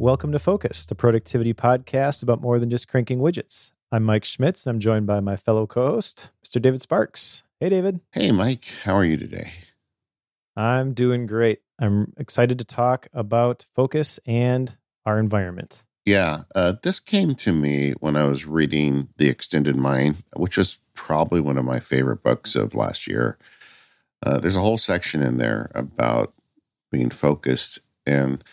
Welcome to Focused, the productivity podcast about more than just cranking widgets. I'm Mike Schmitz. And I'm joined by my fellow co host, Mr. David Sparks. Hey, David. Hey, Mike. How are you today? I'm doing great. I'm excited to talk about focus and our environment. Yeah, uh, this came to me when I was reading The Extended Mind, which was probably one of my favorite books of last year. Uh, there's a whole section in there about being focused and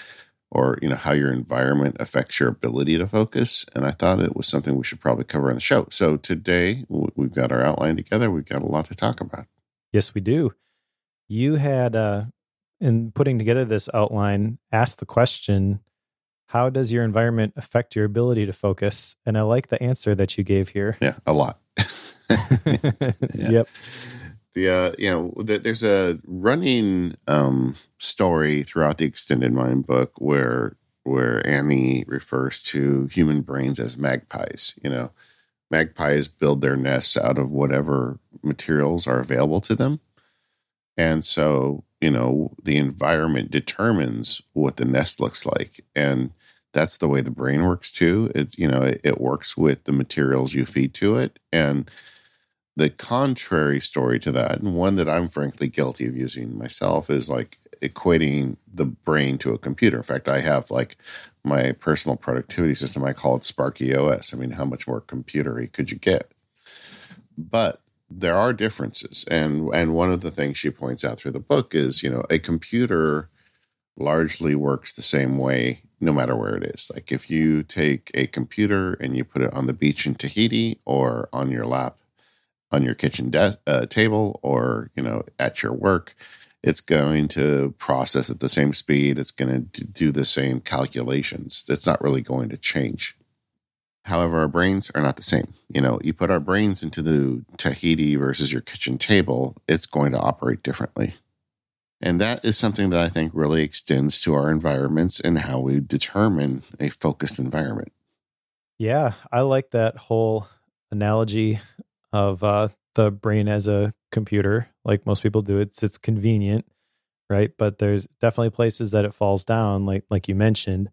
or you know how your environment affects your ability to focus and i thought it was something we should probably cover on the show. So today we've got our outline together. We've got a lot to talk about. Yes we do. You had uh in putting together this outline asked the question how does your environment affect your ability to focus? And i like the answer that you gave here. Yeah a lot. Yeah. yep the uh, you know the, there's a running um, story throughout the extended mind book where where Annie refers to human brains as magpies. You know, magpies build their nests out of whatever materials are available to them, and so you know the environment determines what the nest looks like, and that's the way the brain works too. It's you know it, it works with the materials you feed to it, and the contrary story to that, and one that I'm frankly guilty of using myself, is like equating the brain to a computer. In fact, I have like my personal productivity system. I call it Sparky OS. I mean, how much more computery could you get? But there are differences, and and one of the things she points out through the book is, you know, a computer largely works the same way no matter where it is. Like if you take a computer and you put it on the beach in Tahiti or on your lap on your kitchen de- uh, table or you know at your work it's going to process at the same speed it's going to do the same calculations it's not really going to change. However our brains are not the same you know you put our brains into the tahiti versus your kitchen table it's going to operate differently. And that is something that i think really extends to our environments and how we determine a focused environment. Yeah i like that whole analogy of uh, the brain as a computer, like most people do. It's it's convenient, right? But there's definitely places that it falls down, like like you mentioned.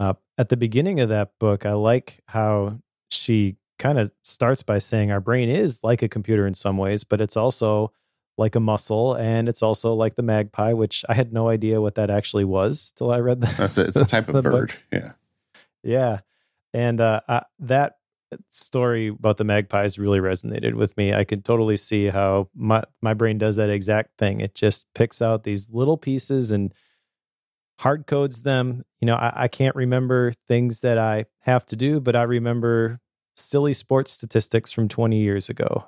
Uh, at the beginning of that book, I like how she kind of starts by saying our brain is like a computer in some ways, but it's also like a muscle, and it's also like the magpie, which I had no idea what that actually was till I read that. That's it's a type of bird. Book. Yeah, yeah, and uh, I, that story about the magpies really resonated with me. I could totally see how my my brain does that exact thing. It just picks out these little pieces and hard codes them. You know, I, I can't remember things that I have to do, but I remember silly sports statistics from 20 years ago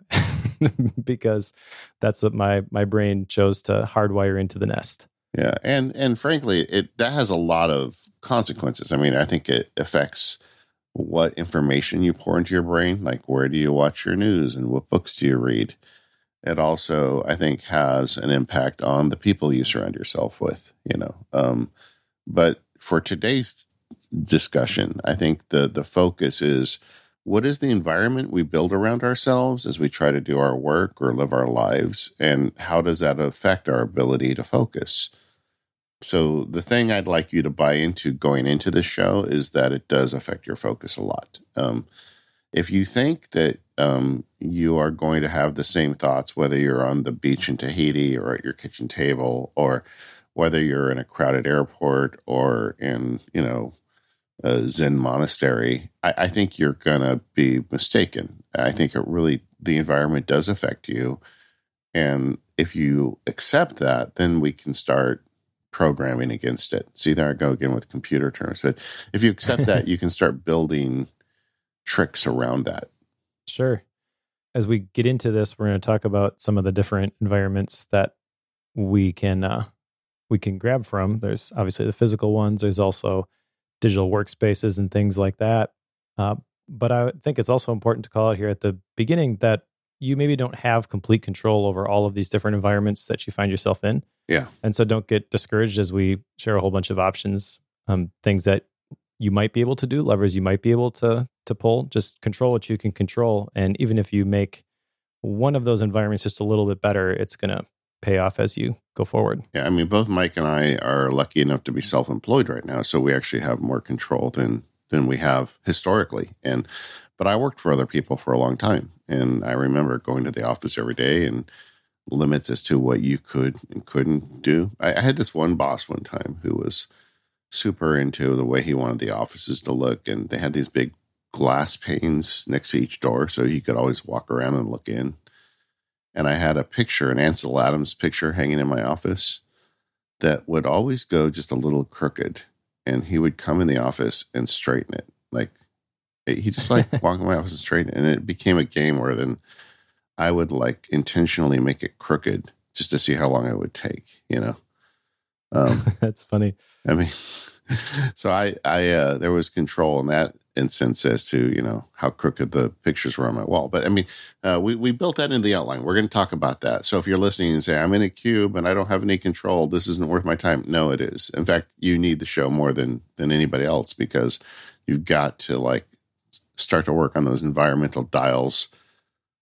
because that's what my my brain chose to hardwire into the nest. Yeah, and and frankly, it that has a lot of consequences. I mean, I think it affects what information you pour into your brain, like where do you watch your news and what books do you read. It also, I think, has an impact on the people you surround yourself with, you know. Um, but for today's discussion, I think the the focus is what is the environment we build around ourselves as we try to do our work or live our lives, and how does that affect our ability to focus? So the thing I'd like you to buy into going into this show is that it does affect your focus a lot. Um, if you think that um, you are going to have the same thoughts, whether you're on the beach in Tahiti or at your kitchen table, or whether you're in a crowded airport or in, you know, a Zen monastery, I, I think you're going to be mistaken. I think it really, the environment does affect you. And if you accept that, then we can start programming against it. See, there I go again with computer terms. But if you accept that, you can start building tricks around that. Sure. As we get into this, we're going to talk about some of the different environments that we can uh, we can grab from. There's obviously the physical ones. There's also digital workspaces and things like that. Uh, but I think it's also important to call out here at the beginning that you maybe don't have complete control over all of these different environments that you find yourself in. Yeah. And so don't get discouraged as we share a whole bunch of options, um, things that you might be able to do, levers you might be able to to pull. Just control what you can control. And even if you make one of those environments just a little bit better, it's gonna pay off as you go forward. Yeah, I mean, both Mike and I are lucky enough to be self-employed right now, so we actually have more control than than we have historically. And but I worked for other people for a long time, and I remember going to the office every day and limits as to what you could and couldn't do. I, I had this one boss one time who was super into the way he wanted the offices to look, and they had these big glass panes next to each door, so he could always walk around and look in. And I had a picture, an Ansel Adams picture, hanging in my office that would always go just a little crooked, and he would come in the office and straighten it. Like he just like walk in my office and straighten and it became a game where then I would like intentionally make it crooked just to see how long it would take. You know. Um, That's funny. I mean, so I, I, uh, there was control in that instance as to you know how crooked the pictures were on my wall. But I mean, uh, we we built that into the outline. We're going to talk about that. So if you're listening and say I'm in a cube and I don't have any control, this isn't worth my time. No, it is. In fact, you need the show more than than anybody else because you've got to like start to work on those environmental dials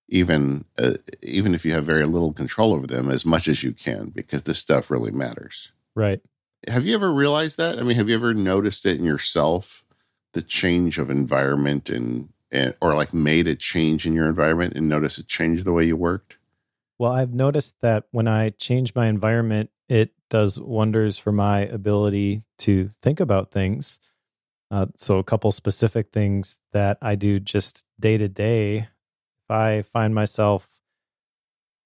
even uh, even if you have very little control over them as much as you can because this stuff really matters. Right. Have you ever realized that? I mean have you ever noticed it in yourself the change of environment and, and or like made a change in your environment and notice it changed the way you worked? Well i've noticed that when i change my environment it does wonders for my ability to think about things uh, so a couple specific things that i do just day to day if I find myself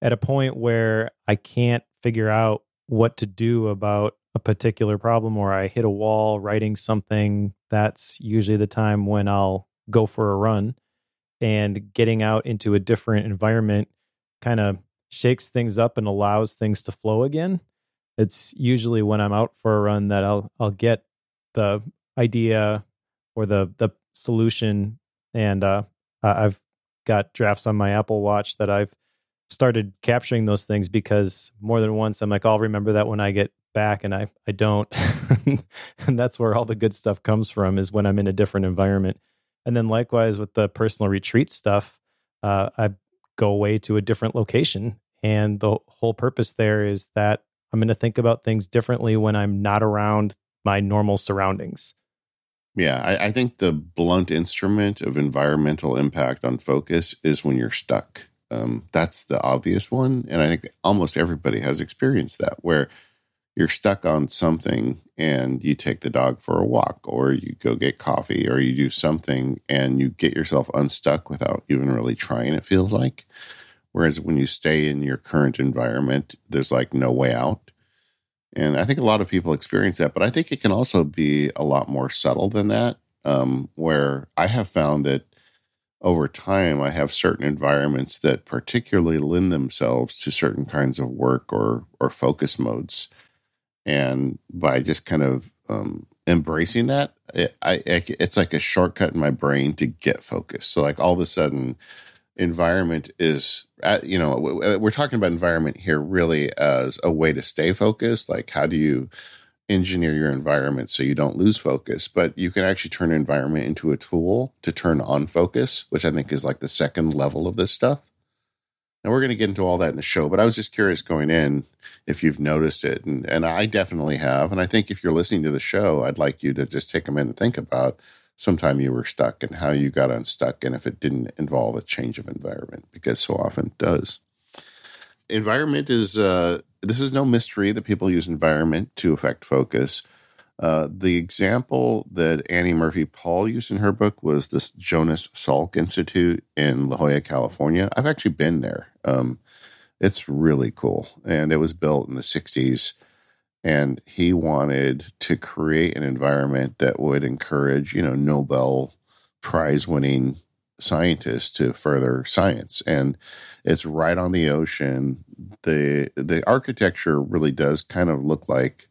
at a point where I can't figure out what to do about a particular problem or I hit a wall writing something, that's usually the time when I'll go for a run. And getting out into a different environment kind of shakes things up and allows things to flow again. It's usually when I'm out for a run that I'll I'll get the idea or the the solution and uh, I've got drafts on my Apple Watch that I've started capturing those things because more than once I'm like, I'll remember that when I get back and I, I don't. and that's where all the good stuff comes from is when I'm in a different environment. And then likewise with the personal retreat stuff, uh, I go away to a different location. And the whole purpose there is that I'm going to think about things differently when I'm not around my normal surroundings. Yeah, I, I, think the blunt instrument of environmental impact on focus is when you're stuck. Um, that's the obvious one. And I think almost everybody has experienced that where you're stuck on something and you take the dog for a walk or you go get coffee or you do something and you get yourself unstuck without even really trying, it feels like. Whereas when you stay in your current environment, there's like no way out. And I think a lot of people experience that, but I think it can also be a lot more subtle than that. Um, where I have found that over time, I have certain environments that particularly lend themselves to certain kinds of work or or focus modes, and by just kind of um, embracing that, it, I, it's like a shortcut in my brain to get focused. So like all of a sudden, environment is at, you know we're talking about environment here really as a way to stay focused like how do you engineer your environment so you don't lose focus? But you can actually turn environment into a tool to turn on focus which i think is like the second level of this stuff. And we're going to get into all that in the show but i was just curious going in if you've noticed it and, and i definitely have and i think if you're listening to the show i'd like you to just take a minute and think about sometime you were stuck and how you got unstuck and if it didn't involve a change of environment because so often it does. Environment is uh, this is no mystery that people use environment to affect focus. Uh, the example that annie murphy paul used in her book was this jonas salk institute in la jolla california. I've actually been there. Um, it's really cool. And it was built in the 60s and he wanted to create an environment that would encourage you know nobel prize winning scientists to further science. And it's right on the ocean. The the architecture really does kind of look like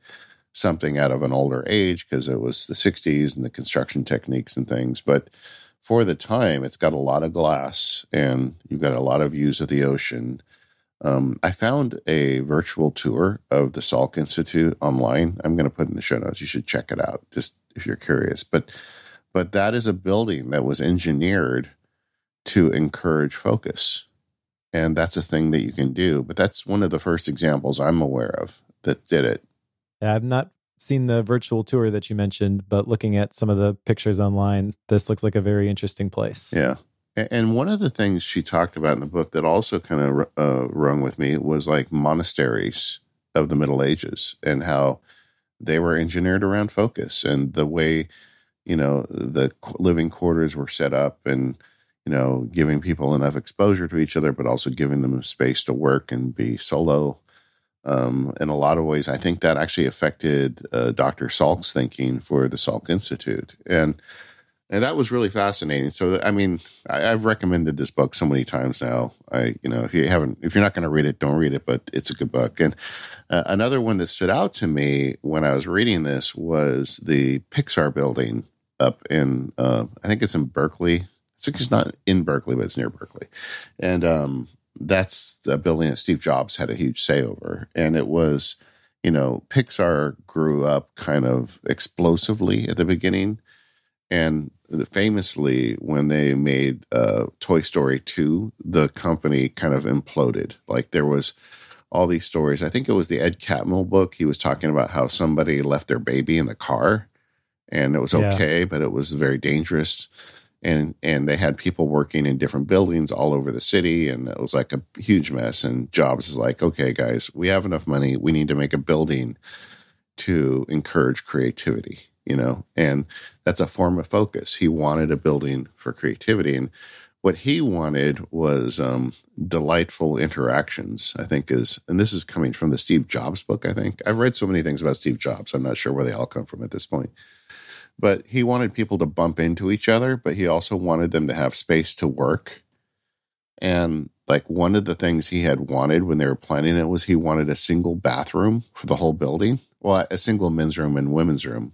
something out of an older age because it was the 60s and the construction techniques and things. But for the time it's got a lot of glass and you've got a lot of views of the ocean um, I found a virtual tour of the Salk Institute online. I'm going to put in the show notes. You should check it out, just if you're curious. But but that is a building that was engineered to encourage focus, and that's a thing that you can do. But that's one of the first examples I'm aware of that did it. I've not seen the virtual tour that you mentioned, but looking at some of the pictures online, this looks like a very interesting place. Yeah. And one of the things she talked about in the book that also kind of uh, rung with me was like monasteries of the Middle Ages and how they were engineered around focus and the way, you know, the living quarters were set up and, you know, giving people enough exposure to each other, but also giving them space to work and be solo. Um, in a lot of ways, I think that actually affected uh, Dr. Salk's thinking for the Salk Institute. And and that was really fascinating. So, I mean, I, have recommended this book so many times now. I, you know, if you haven't, if you're not going to read it, don't read it. But it's a good book. And uh, another one that stood out to me when I was reading this was the Pixar building up in, uh, I think it's in Berkeley. It's not in Berkeley, but it's near Berkeley, and um, that's the building that Steve Jobs had a huge say over. And it was, you know, Pixar grew up kind of explosively at the beginning and famously, when they made uh, Toy Story 2, the company kind of imploded. Like there was all these stories. I think it was the Ed Catmull book. He was talking about how somebody left their baby in the car and it was okay, yeah. but it was very dangerous. And and they had people working in different buildings all over the city, and it was like a huge mess. And Jobs is like, okay, guys, we have enough money. We need to make a building to encourage creativity you know, and that's a form of focus. He wanted a building for creativity. And what he wanted was um, delightful interactions, I think is, and this is coming from the Steve Jobs book, I think. I've read so many things about Steve Jobs. I'm not sure where they all come from at this point. But he wanted people to bump into each other, but he also wanted them to have space to work. And like one of the things he had wanted when they were planning it was he wanted a single bathroom for the whole building. Well, a single men's room and women's room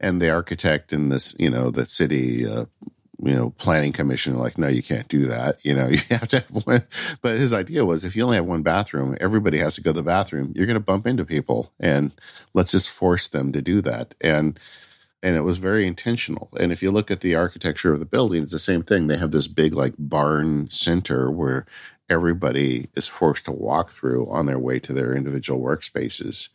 and the architect and this, you know, the city, uh, you know, planning commission like, no, you can't do that. You know, you have to have one. But his idea was if you only have one bathroom, everybody has to go to the bathroom. You're going to bump into people, and let's just force them to do that. And and it was very intentional. And if you look at the architecture of the building, it's the same thing. They have this big like barn center where everybody is forced to walk through on their way to their individual workspaces.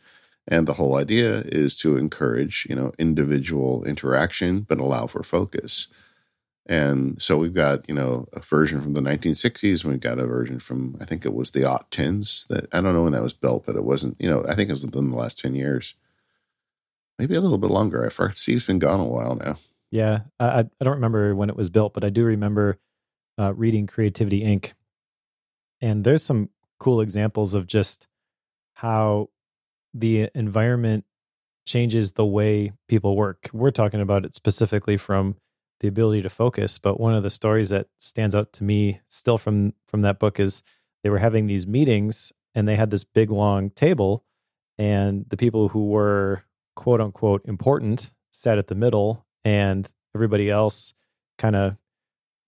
And the whole idea is to encourage, you know, individual interaction, but allow for focus. And so we've got, you know, a version from the 1960s. And we've got a version from, I think it was the aught tens that I don't know when that was built, but it wasn't, you know, I think it was within the last 10 years. Maybe a little bit longer. I forgot. Steve's been gone a while now. Yeah. I, I don't remember when it was built, but I do remember uh, reading Creativity Inc. And there's some cool examples of just how the environment changes the way people work. We're talking about it specifically from the ability to focus, but one of the stories that stands out to me still from from that book is they were having these meetings and they had this big long table and the people who were quote unquote important sat at the middle and everybody else kind of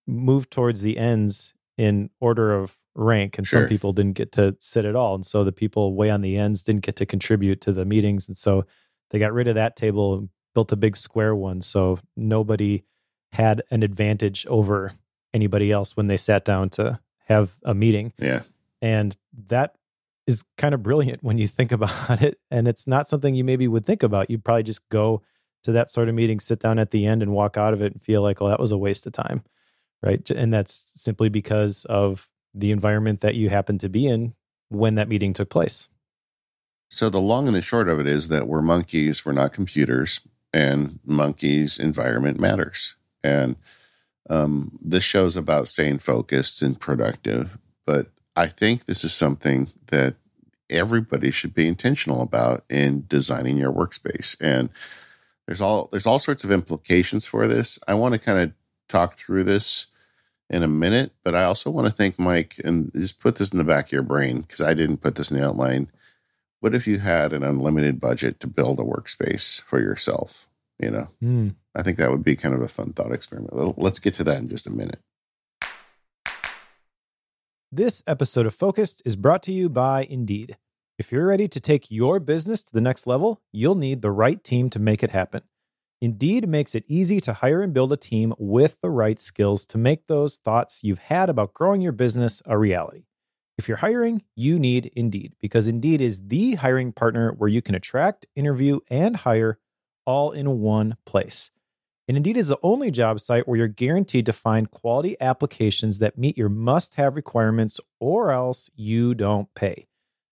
moved towards the ends in order of rank and sure. some people didn't get to sit at all and so the people way on the ends didn't get to contribute to the meetings and so they got rid of that table and built a big square one so nobody had an advantage over anybody else when they sat down to have a meeting. Yeah. And that is kind of brilliant when you think about it and it's not something you maybe would think about. You'd probably just go to that sort of meeting sit down at the end and walk out of it and feel like well that was a waste of time right? And that's simply because of the environment that you happen to be in when that meeting took place. So the long and the short of it is that we're monkeys, we're not computers, and monkeys' environment matters. And um, this show's about staying focused and productive, but I think this is something that everybody should be intentional about in designing your workspace. And there's all there's all sorts of implications for this. I want to kind of talk through this in a minute, but I also want to thank Mike and just put this in the back of your brain because I didn't put this in the outline. What if you had an unlimited budget to build a workspace for yourself? You know, mm. I think that would be kind of a fun thought experiment. Let's get to that in just a minute. This episode of Focused is brought to you by Indeed. If you're ready to take your business to the next level, you'll need the right team to make it happen. Indeed makes it easy to hire and build a team with the right skills to make those thoughts you've had about growing your business a reality. If you're hiring, you need Indeed because Indeed is the hiring partner where you can attract, interview, and hire all in one place. And Indeed is the only job site where you're guaranteed to find quality applications that meet your must have requirements or else you don't pay.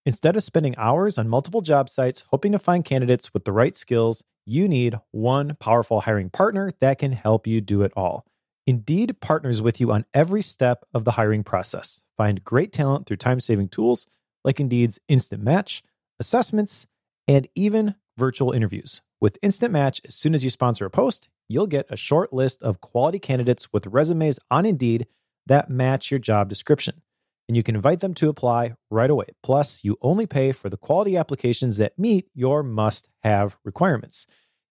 Instead of spending hours on multiple job sites hoping to find candidates with the right skills, you need one powerful hiring partner that can help you do it all. Indeed partners with you on every step of the hiring process. Find great talent through time saving tools like Indeed's Instant Match, assessments, and even virtual interviews. With Instant Match, as soon as you sponsor a post, you'll get a short list of quality candidates with resumes on Indeed that match your job description. And you can invite them to apply right away. Plus, you only pay for the quality applications that meet your must have requirements.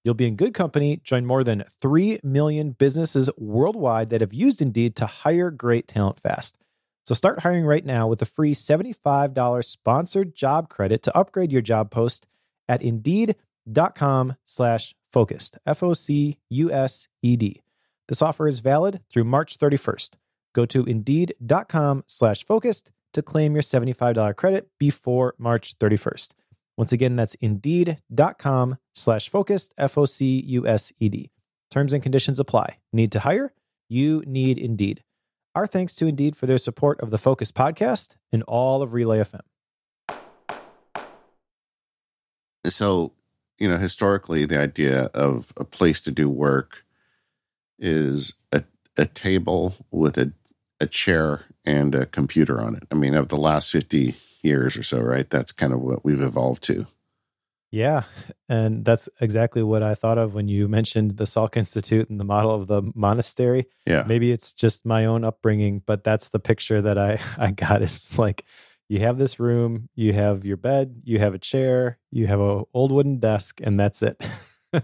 You'll be in good company. Join more than 3 million businesses worldwide that have used Indeed to hire great talent fast. So start hiring right now with a free $75 sponsored job credit to upgrade your job post at indeed.com slash focused, F O C U S E D. This offer is valid through March 31st. Go to indeed.com slash focused to claim your $75 credit before March 31st. Once again, that's indeed.com slash focused, F O C U S E D. Terms and conditions apply. Need to hire? You need Indeed. Our thanks to Indeed for their support of the Focused podcast and all of Relay FM. So, you know, historically, the idea of a place to do work is a, a table with a, a chair and a computer on it. I mean, of the last 50 years or so, right? That's kind of what we've evolved to. Yeah. And that's exactly what I thought of when you mentioned the Salk Institute and the model of the monastery. Yeah. Maybe it's just my own upbringing, but that's the picture that I, I got is like you have this room, you have your bed, you have a chair, you have a old wooden desk, and that's it.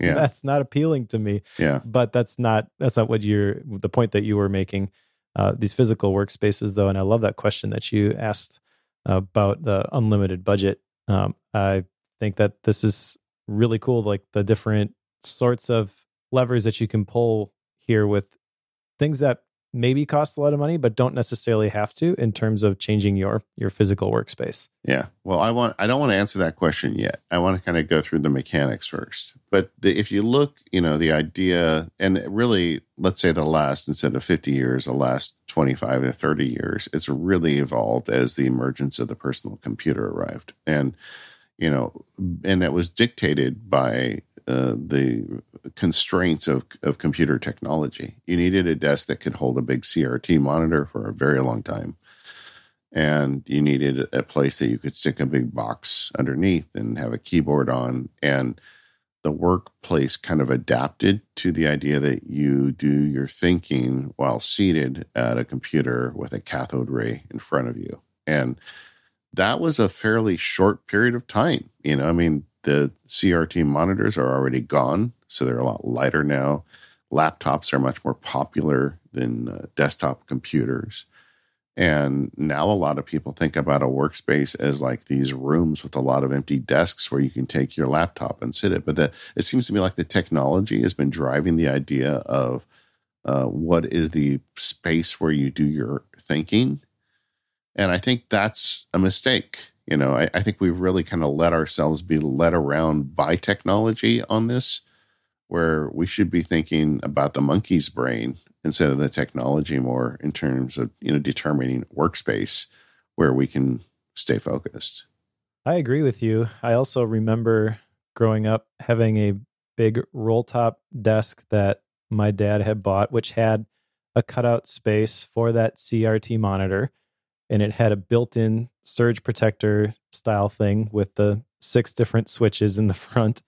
Yeah. that's not appealing to me. Yeah. But that's not that's not what you're the point that you were making. Uh, these physical workspaces, though, and I love that question that you asked about the unlimited budget. Um, I think that this is really cool, like the different sorts of levers that you can pull here with things that maybe cost a lot of money, but don't necessarily have to in terms of changing your your physical workspace. Yeah. Well, I want I don't want to answer that question yet. I want to kind of go through the mechanics first. But the, if you look, you know, the idea and really let's say the last instead of 50 years, the last 25 to 30 years, it's really evolved as the emergence of the personal computer arrived. And you know, and that was dictated by uh, the constraints of, of computer technology. You needed a desk that could hold a big CRT monitor for a very long time. And you needed a place that you could stick a big box underneath and have a keyboard on. And the workplace kind of adapted to the idea that you do your thinking while seated at a computer with a cathode ray in front of you. And that was a fairly short period of time. You know, I mean, the CRT monitors are already gone, so they're a lot lighter now. Laptops are much more popular than uh, desktop computers. And now a lot of people think about a workspace as like these rooms with a lot of empty desks where you can take your laptop and sit it. But the, it seems to me like the technology has been driving the idea of uh, what is the space where you do your thinking. And I think that's a mistake. You know, I, I think we've really kind of let ourselves be led around by technology on this, where we should be thinking about the monkey's brain instead of the technology more in terms of, you know, determining workspace where we can stay focused. I agree with you. I also remember growing up having a big roll top desk that my dad had bought, which had a cutout space for that CRT monitor. And it had a built in surge protector style thing with the six different switches in the front.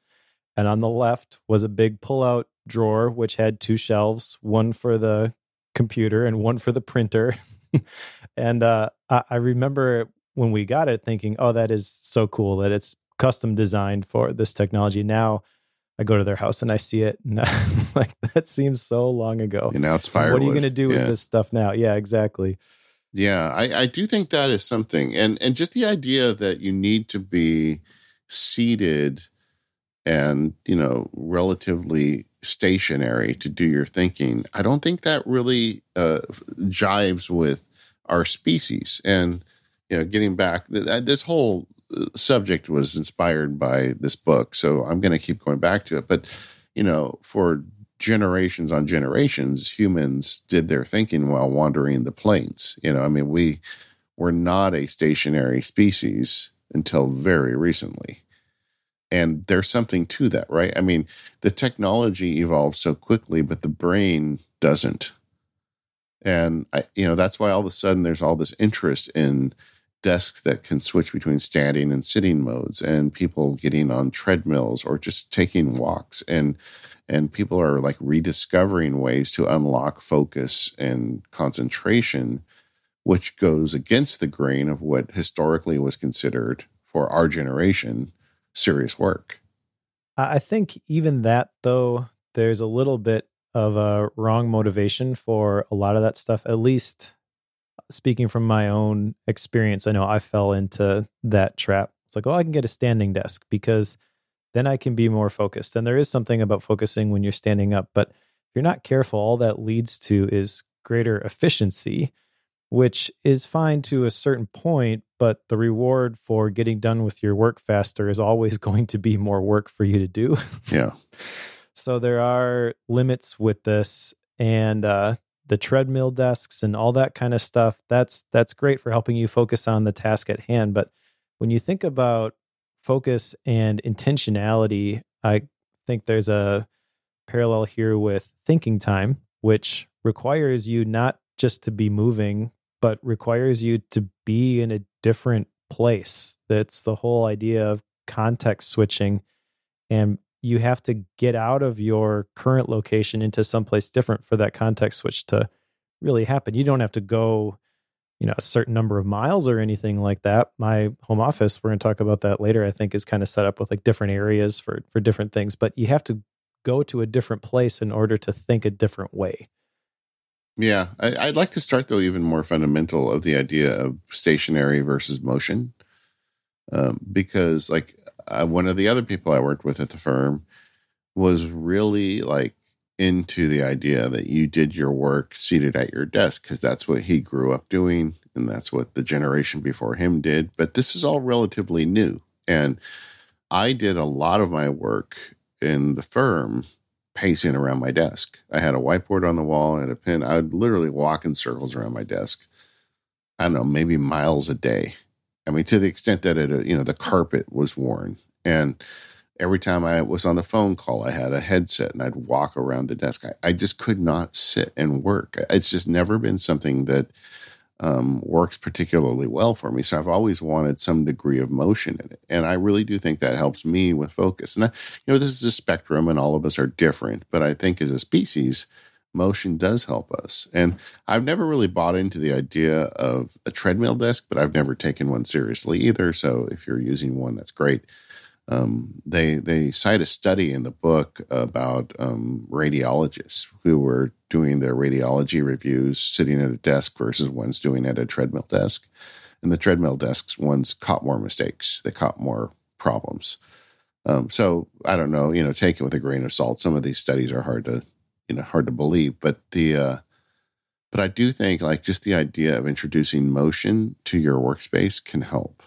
And on the left was a big pull out drawer, which had two shelves one for the computer and one for the printer. and uh, I, I remember when we got it thinking, oh, that is so cool that it's custom designed for this technology. Now I go to their house and I see it, and I'm like that seems so long ago. And now it's firewood. What are you going to do Yeah. with this stuff now? Yeah, exactly. Yeah, I, I do think that is something, and and just the idea that you need to be seated and you know relatively stationary to do your thinking. I don't think that really uh, jives with our species, and you know, getting back, this whole uh, subject was inspired by this book, so I'm going to keep going back to it. But you know, for generations on generations, humans did their thinking while wandering the plains. You know, I mean, we were not a stationary species until very recently. And there's something to that, right? I mean, the technology evolves so quickly, but the brain doesn't. And I, you know, that's why all of a sudden there's all this interest in desks that can switch between standing and sitting modes and people getting on treadmills or just taking walks and and people are like rediscovering ways to unlock focus and concentration which goes against the grain of what historically was considered for our generation serious work. I think even that, though, there's a little bit of a wrong motivation for a lot of that stuff. At least speaking from my own experience, I know I fell into that trap. It's like, oh, I can get a standing desk because then I can be more focused. And there is something about focusing when you're standing up. But if you're not careful, all that leads to is greater efficiency which is fine to a certain point, but the reward for getting done with your work faster is always going to be more work for you to do. Yeah. so there are limits with this and uh, the treadmill desks and all that kind of stuff. That's that's great for helping you focus on the task at hand, but when you think about focus and intentionality, I think there's a parallel here with thinking time, which requires you not just to be moving but requires you to be in a different place. That's the whole idea of context switching. And you have to get out of your current location into someplace different for that context switch to really happen. You don't have to go, you know, a certain number of miles or anything like that. My home office, we're going to talk about that later, I think is kind of set up with like different areas for for different things, but you have to go to a different place in order to think a different way. Yeah, I, would like to start though even more fundamental of the idea of stationary versus motion, um, because like uh, one of the other people I worked with at the firm was really like into the idea that you did your work seated at your desk because that's what he grew up doing and that's what the generation before him did. But this is all relatively new, and I did a lot of my work in the firm pacing around my desk. I had a whiteboard on the wall and a pen. I would literally walk in circles around my desk. I don't know, maybe miles a day. I mean, to the extent that it, you know, the carpet was worn. And every time I was on the phone call, I had a headset and I'd walk around the desk. I, I just could not sit and work. It's just never been something that um, works particularly well for me. So I've always wanted some degree of motion in it, and I really do think that helps me with focus. And I, you know, this is a spectrum, and all of us are different. But I think as a species, motion does help us. And I've never really bought into the idea of a treadmill desk, but I've never taken one seriously either. So if you're using one, that's great. Um, they they cite a study in the book about um, radiologists who were doing their radiology reviews sitting at a desk versus ones doing at a treadmill desk, and the treadmill desks ones caught more mistakes, they caught more problems. Um, so I don't know, you know, take it with a grain of salt. Some of these studies are hard to, you know, hard to believe, but the uh, but I do think like just the idea of introducing motion to your workspace can help.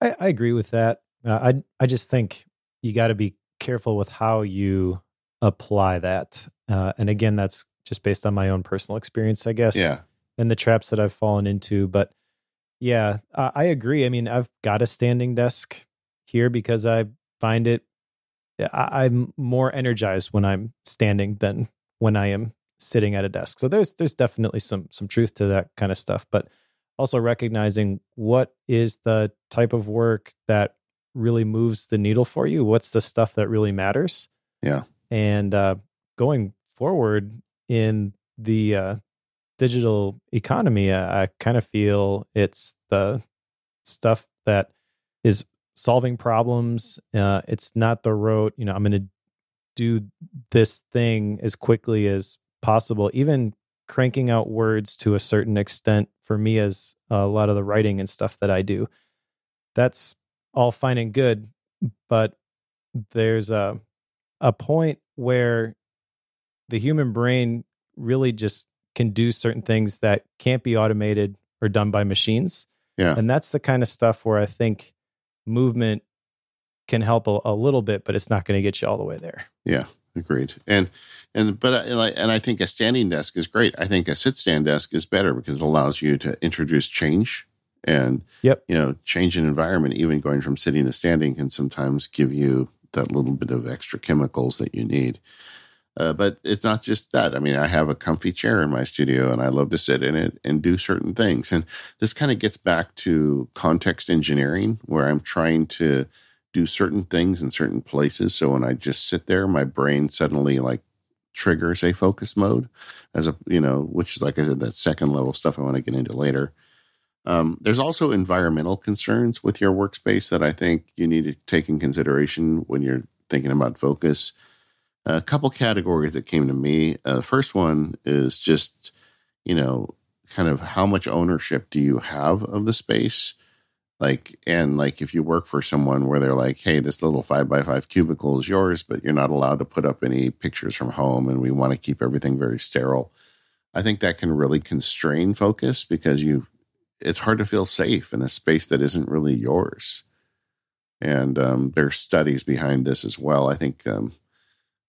I, I agree with that. Uh, I I just think you got to be careful with how you apply that. Uh, and again, that's just based on my own personal experience, I guess. Yeah. And the traps that I've fallen into. But yeah, uh, I agree. I mean, I've got a standing desk here because I find it. I, I'm more energized when I'm standing than when I am sitting at a desk. So there's there's definitely some some truth to that kind of stuff. But also recognizing what is the type of work that really moves the needle for you? What's the stuff that really matters? Yeah. And uh, going forward in the uh, digital economy, I, I kind of feel it's the stuff that is solving problems. Uh, it's not the rote, you know, I'm going to do this thing as quickly as possible. Even cranking out words to a certain extent for me as a lot of the writing and stuff that I do. That's all fine and good, but there's a a point where the human brain really just can do certain things that can't be automated or done by machines. Yeah. And that's the kind of stuff where I think movement can help a, a little bit, but it's not going to get you all the way there. Yeah, agreed. And and but uh, I, and I think a standing desk is great. I think a sit stand desk is better because it allows you to introduce change and yep. you know change in environment. Even going from sitting to standing can sometimes give you that little bit of extra chemicals that you need. Uh, but it's not just that. I mean, I have a comfy chair in my studio and I love to sit in it and do certain things. And this kind of gets back to context engineering, where I'm trying to do certain things in certain places. So when I just sit there, my brain suddenly like triggers a focus mode as a, you know, which is like I said, that second level stuff I want to get into later. Um, there's also environmental concerns with your workspace that I think you need to take in consideration when you're thinking about focus a couple categories that came to me. Uh, the first one is just, you know, kind of how much ownership do you have of the space? Like, and like if you work for someone where they're like, hey, this little five by five cubicle is yours, but you're not allowed to put up any pictures from home and we want to keep everything very sterile. I think that can really constrain focus because you, it's hard to feel safe in a space that isn't really yours. And um, there's studies behind this as well. I think um,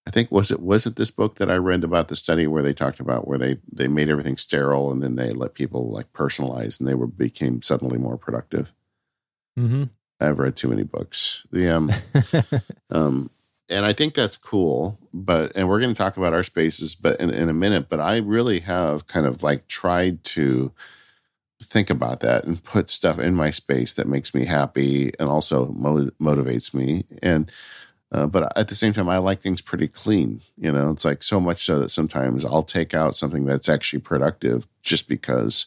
I think was it was it this book that I read about the study where they talked about where they they made everything sterile and then they let people like personalize and they were became suddenly more productive. Mm-hmm. I've read too many books. The um, um, and I think that's cool. But and we're going to talk about our spaces, but in, in a minute. But I really have kind of like tried to think about that and put stuff in my space that makes me happy and also mo- motivates me and uh, but at the same time, I like things pretty clean. You know, it's like so much so that sometimes I'll take out something that's actually productive just because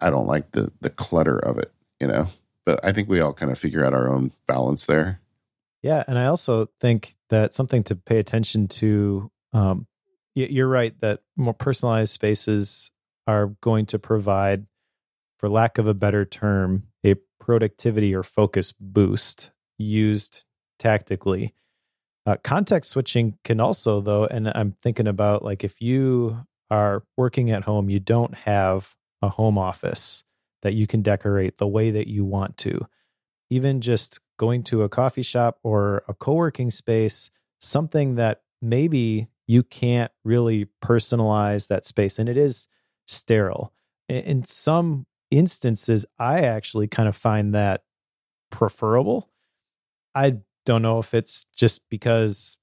I don't like the the clutter of it. You know, but I think we all kind of figure out our own balance there. Yeah, and I also think that something to pay attention to. Um, you're right that more personalized spaces are going to provide, for lack of a better term, a productivity or focus boost used tactically. Uh, context switching can also, though, and I'm thinking about like if you are working at home, you don't have a home office that you can decorate the way that you want to. Even just going to a coffee shop or a co working space, something that maybe you can't really personalize that space and it is sterile. In some instances, I actually kind of find that preferable. I don't know if it's just because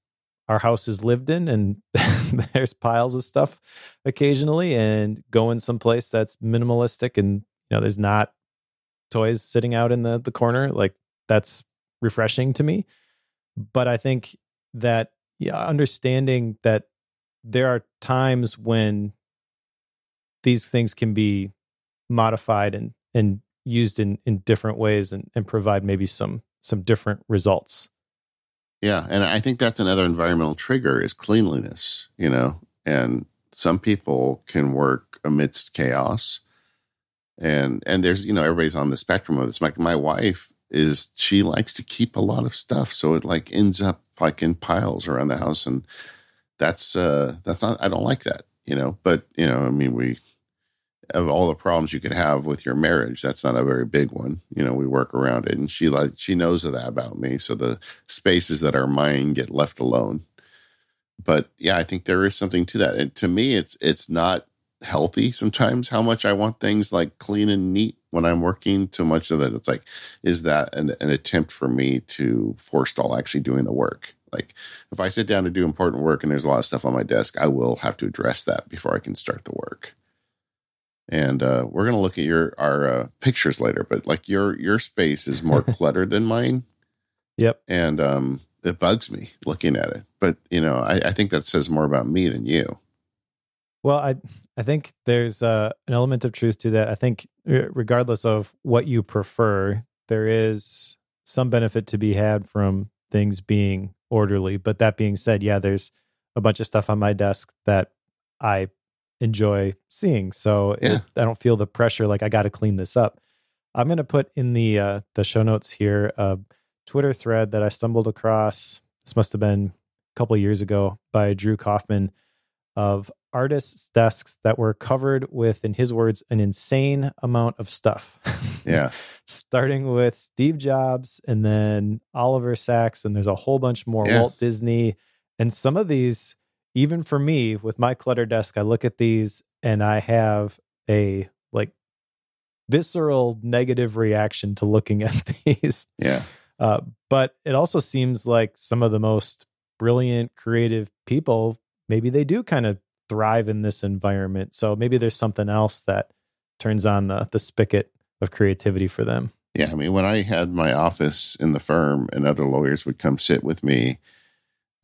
our house is lived in and there's piles of stuff occasionally and going someplace that's minimalistic and you know there's not toys sitting out in the the corner like that's refreshing to me. But i think that yeah understanding that there are times when these things can be modified and and used in in different ways and, and provide maybe some some different results yeah, and I think that's another environmental trigger is cleanliness, you know. And some people can work amidst chaos. And and there's, you know, everybody's on the spectrum of this. Like my wife is she likes to keep a lot of stuff, so it like ends up like in piles around the house and that's uh that's not I don't like that, you know. But, you know, I mean we of all the problems you could have with your marriage, that's not a very big one. You know, we work around it, and she like she knows that about me. So the spaces that are mine get left alone. But yeah, I think there is something to that. And to me, it's it's not healthy sometimes how much I want things like clean and neat when I'm working. Too much so that it's like, is that an, an attempt for me to forestall actually doing the work? Like if I sit down to do important work and there's a lot of stuff on my desk, I will have to address that before I can start the work and uh, we're gonna look at your our uh, pictures later. But like your your space is more cluttered than mine. Yep, and um, it bugs me looking at it. But you know, I, I think that says more about me than you. Well, I I think there's uh, an element of truth to that. I think regardless of what you prefer, there is some benefit to be had from things being orderly. But that being said, yeah, there's a bunch of stuff on my desk that I enjoy seeing. So yeah. it, I don't feel the pressure like I got to clean this up. I'm going to put in the uh, the show notes here a Twitter thread that I stumbled across. This must have been a couple years ago by Drew Coffman of artists' desks that were covered with, in his words, an insane amount of stuff. Yeah. Starting with Steve Jobs and then Oliver Sacks, and there's a whole bunch more Yeah. Walt Disney. And some of these, even for me with my clutter desk, I look at these and I have a like visceral negative reaction to looking at these. Yeah. Uh, but it also seems like some of the most brilliant, creative people, maybe they do kind of thrive in this environment. So maybe there's something else that turns on the the spigot of creativity for them. Yeah, I mean, when I had my office in the firm and other lawyers would come sit with me,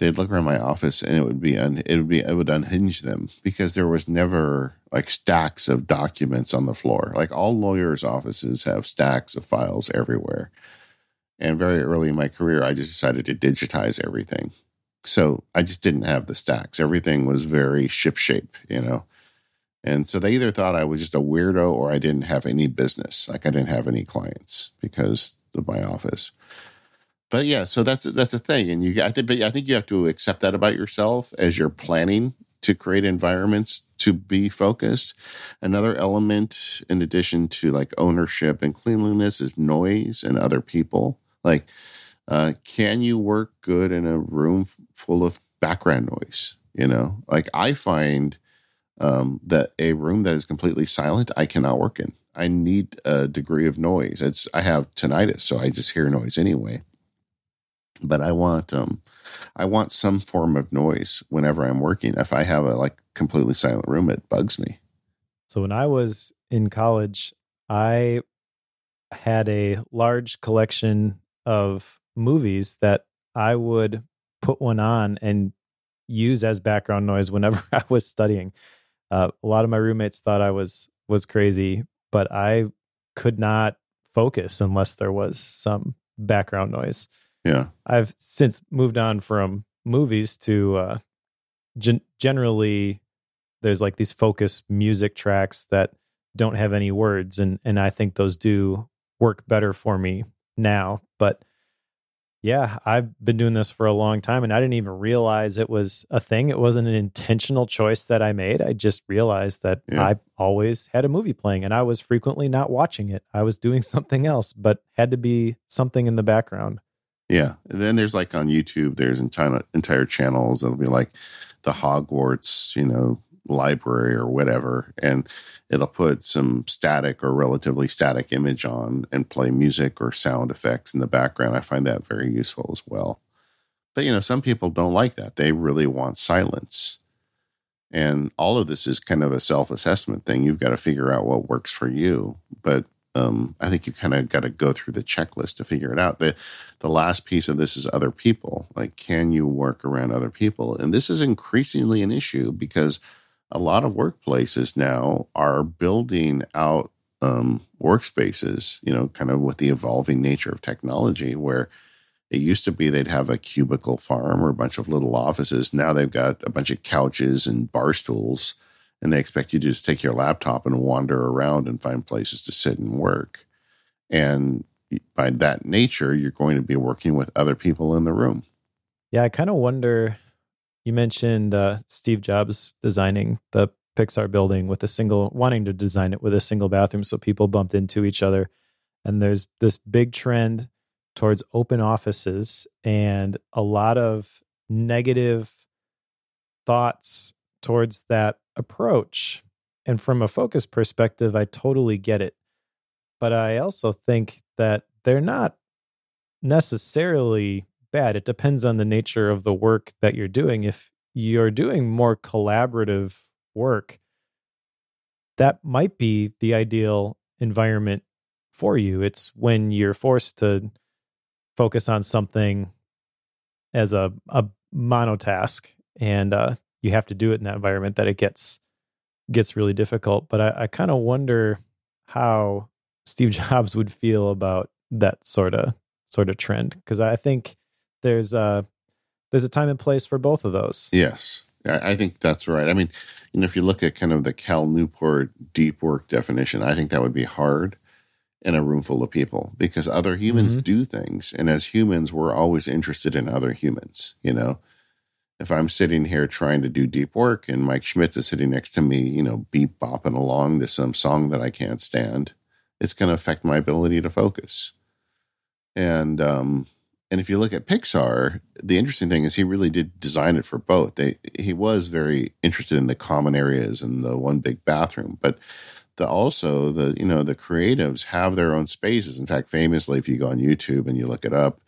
they'd look around my office and it would be un, it would be it would unhinge them because there was never like stacks of documents on the floor. Like all lawyers' offices have stacks of files everywhere. And very early in my career, I just decided to digitize everything. So I just didn't have the stacks. Everything was very shipshape, you know. And so they either thought I was just a weirdo or I didn't have any business. Like I didn't have any clients because of my office. But yeah, so that's that's the thing. And you I think but I think you have to accept that about yourself as you're planning to create environments to be focused. Another element in addition to like ownership and cleanliness is noise and other people. Like uh, can you work good in a room full of background noise? You know, like I find um, that a room that is completely silent, I cannot work in. I need a degree of noise. It's I have tinnitus, so I just hear noise anyway. But I want um, I want some form of noise whenever I'm working. If I have a like completely silent room, it bugs me. So when I was in college, I had a large collection of movies that I would put one on and use as background noise whenever I was studying. Uh, a lot of my roommates thought I was was crazy, but I could not focus unless there was some background noise. Yeah, I've since moved on from movies to uh, gen- generally there's like these focus music tracks that don't have any words, and and I think those do work better for me now. But yeah, I've been doing this for a long time, and I didn't even realize it was a thing. It wasn't an intentional choice that I made. I just realized that Yeah. I always had a movie playing, and I was frequently not watching it. I was doing something else, but had to be something in the background. Yeah. And then there's like on YouTube, there's entire entire channels that'll be like the Hogwarts, you know, library or whatever, and it'll put some static or relatively static image on and play music or sound effects in the background. I find that very useful as well. But you know, some people don't like that. They really want silence. And all of this is kind of a self-assessment thing. You've got to figure out what works for you. But um, I think you kind of got to go through the checklist to figure it out. The the last piece of this is other people. Like, can you work around other people? And this is increasingly an issue because a lot of workplaces now are building out um, workspaces, you know, kind of with the evolving nature of technology, where it used to be they'd have a cubicle farm or a bunch of little offices. Now they've got a bunch of couches and bar stools, and they expect you to just take your laptop and wander around and find places to sit and work. And by that nature, you're going to be working with other people in the room. Yeah, I kind of wonder. You mentioned uh, Steve Jobs designing the Pixar building with a single, wanting to design it with a single bathroom so people bumped into each other. And there's this big trend towards open offices and a lot of negative thoughts towards that approach. And from a focus perspective, I totally get it. But I also think that they're not necessarily bad. It depends on the nature of the work that you're doing. If you're doing more collaborative work, that might be the ideal environment for you. It's when you're forced to focus on something as a, a monotask and uh, you have to do it in that environment that it gets gets really difficult. But I, I kind of wonder how Steve Jobs would feel about that sort of sort of trend because I think there's a there's a time and place for both of those. Yes, I think that's right. I mean, you know, if you look at kind of the Cal Newport deep work definition, I think that would be hard in a room full of people because other humans Mhm. do things. And as humans, we're always interested in other humans, you know? If I'm sitting here trying to do deep work and Mike Schmitz is sitting next to me, you know, beep bopping along to some song that I can't stand, it's going to affect my ability to focus. And um, and if you look at Pixar, the interesting thing is he really did design it for both. They he was very interested in the common areas and the one big bathroom, but the also the you know the creatives have their own spaces. In fact, famously, if you go on YouTube and you look it up,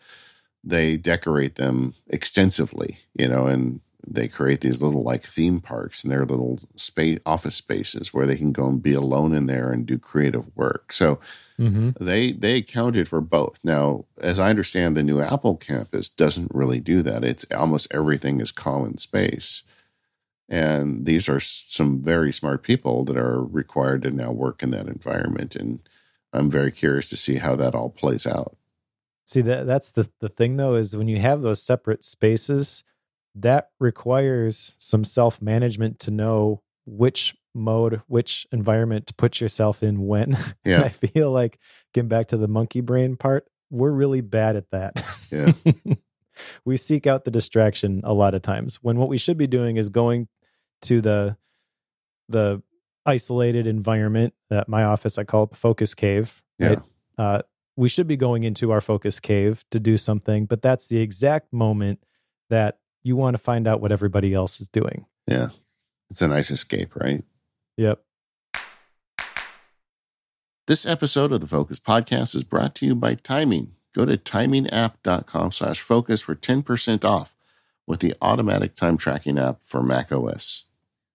they decorate them extensively, you know, and they create these little like theme parks and their little space office spaces where they can go and be alone in there and do creative work. So mm-hmm. they they accounted for both. Now, as I understand, the new Apple campus doesn't really do that. It's almost everything is common space. And these are some very smart people that are required to now work in that environment. And I'm very curious to see how that all plays out. See that that's the the thing though is when you have those separate spaces, that requires some self-management to know which mode, which environment to put yourself in when. Yeah. I feel like getting back to the monkey brain part, we're really bad at that. Yeah. we seek out the distraction a lot of times when what we should be doing is going to the the isolated environment that my office i call it the focus cave right yeah. uh, we should be going into our focus cave to do something, but that's the exact moment that you want to find out what everybody else is doing. Yeah. It's a nice escape, right? Yep. This episode of the Focus Podcast is brought to you by Timing. Go to timingapp.com slash focus for 10% off with the automatic time tracking app for Mac OS.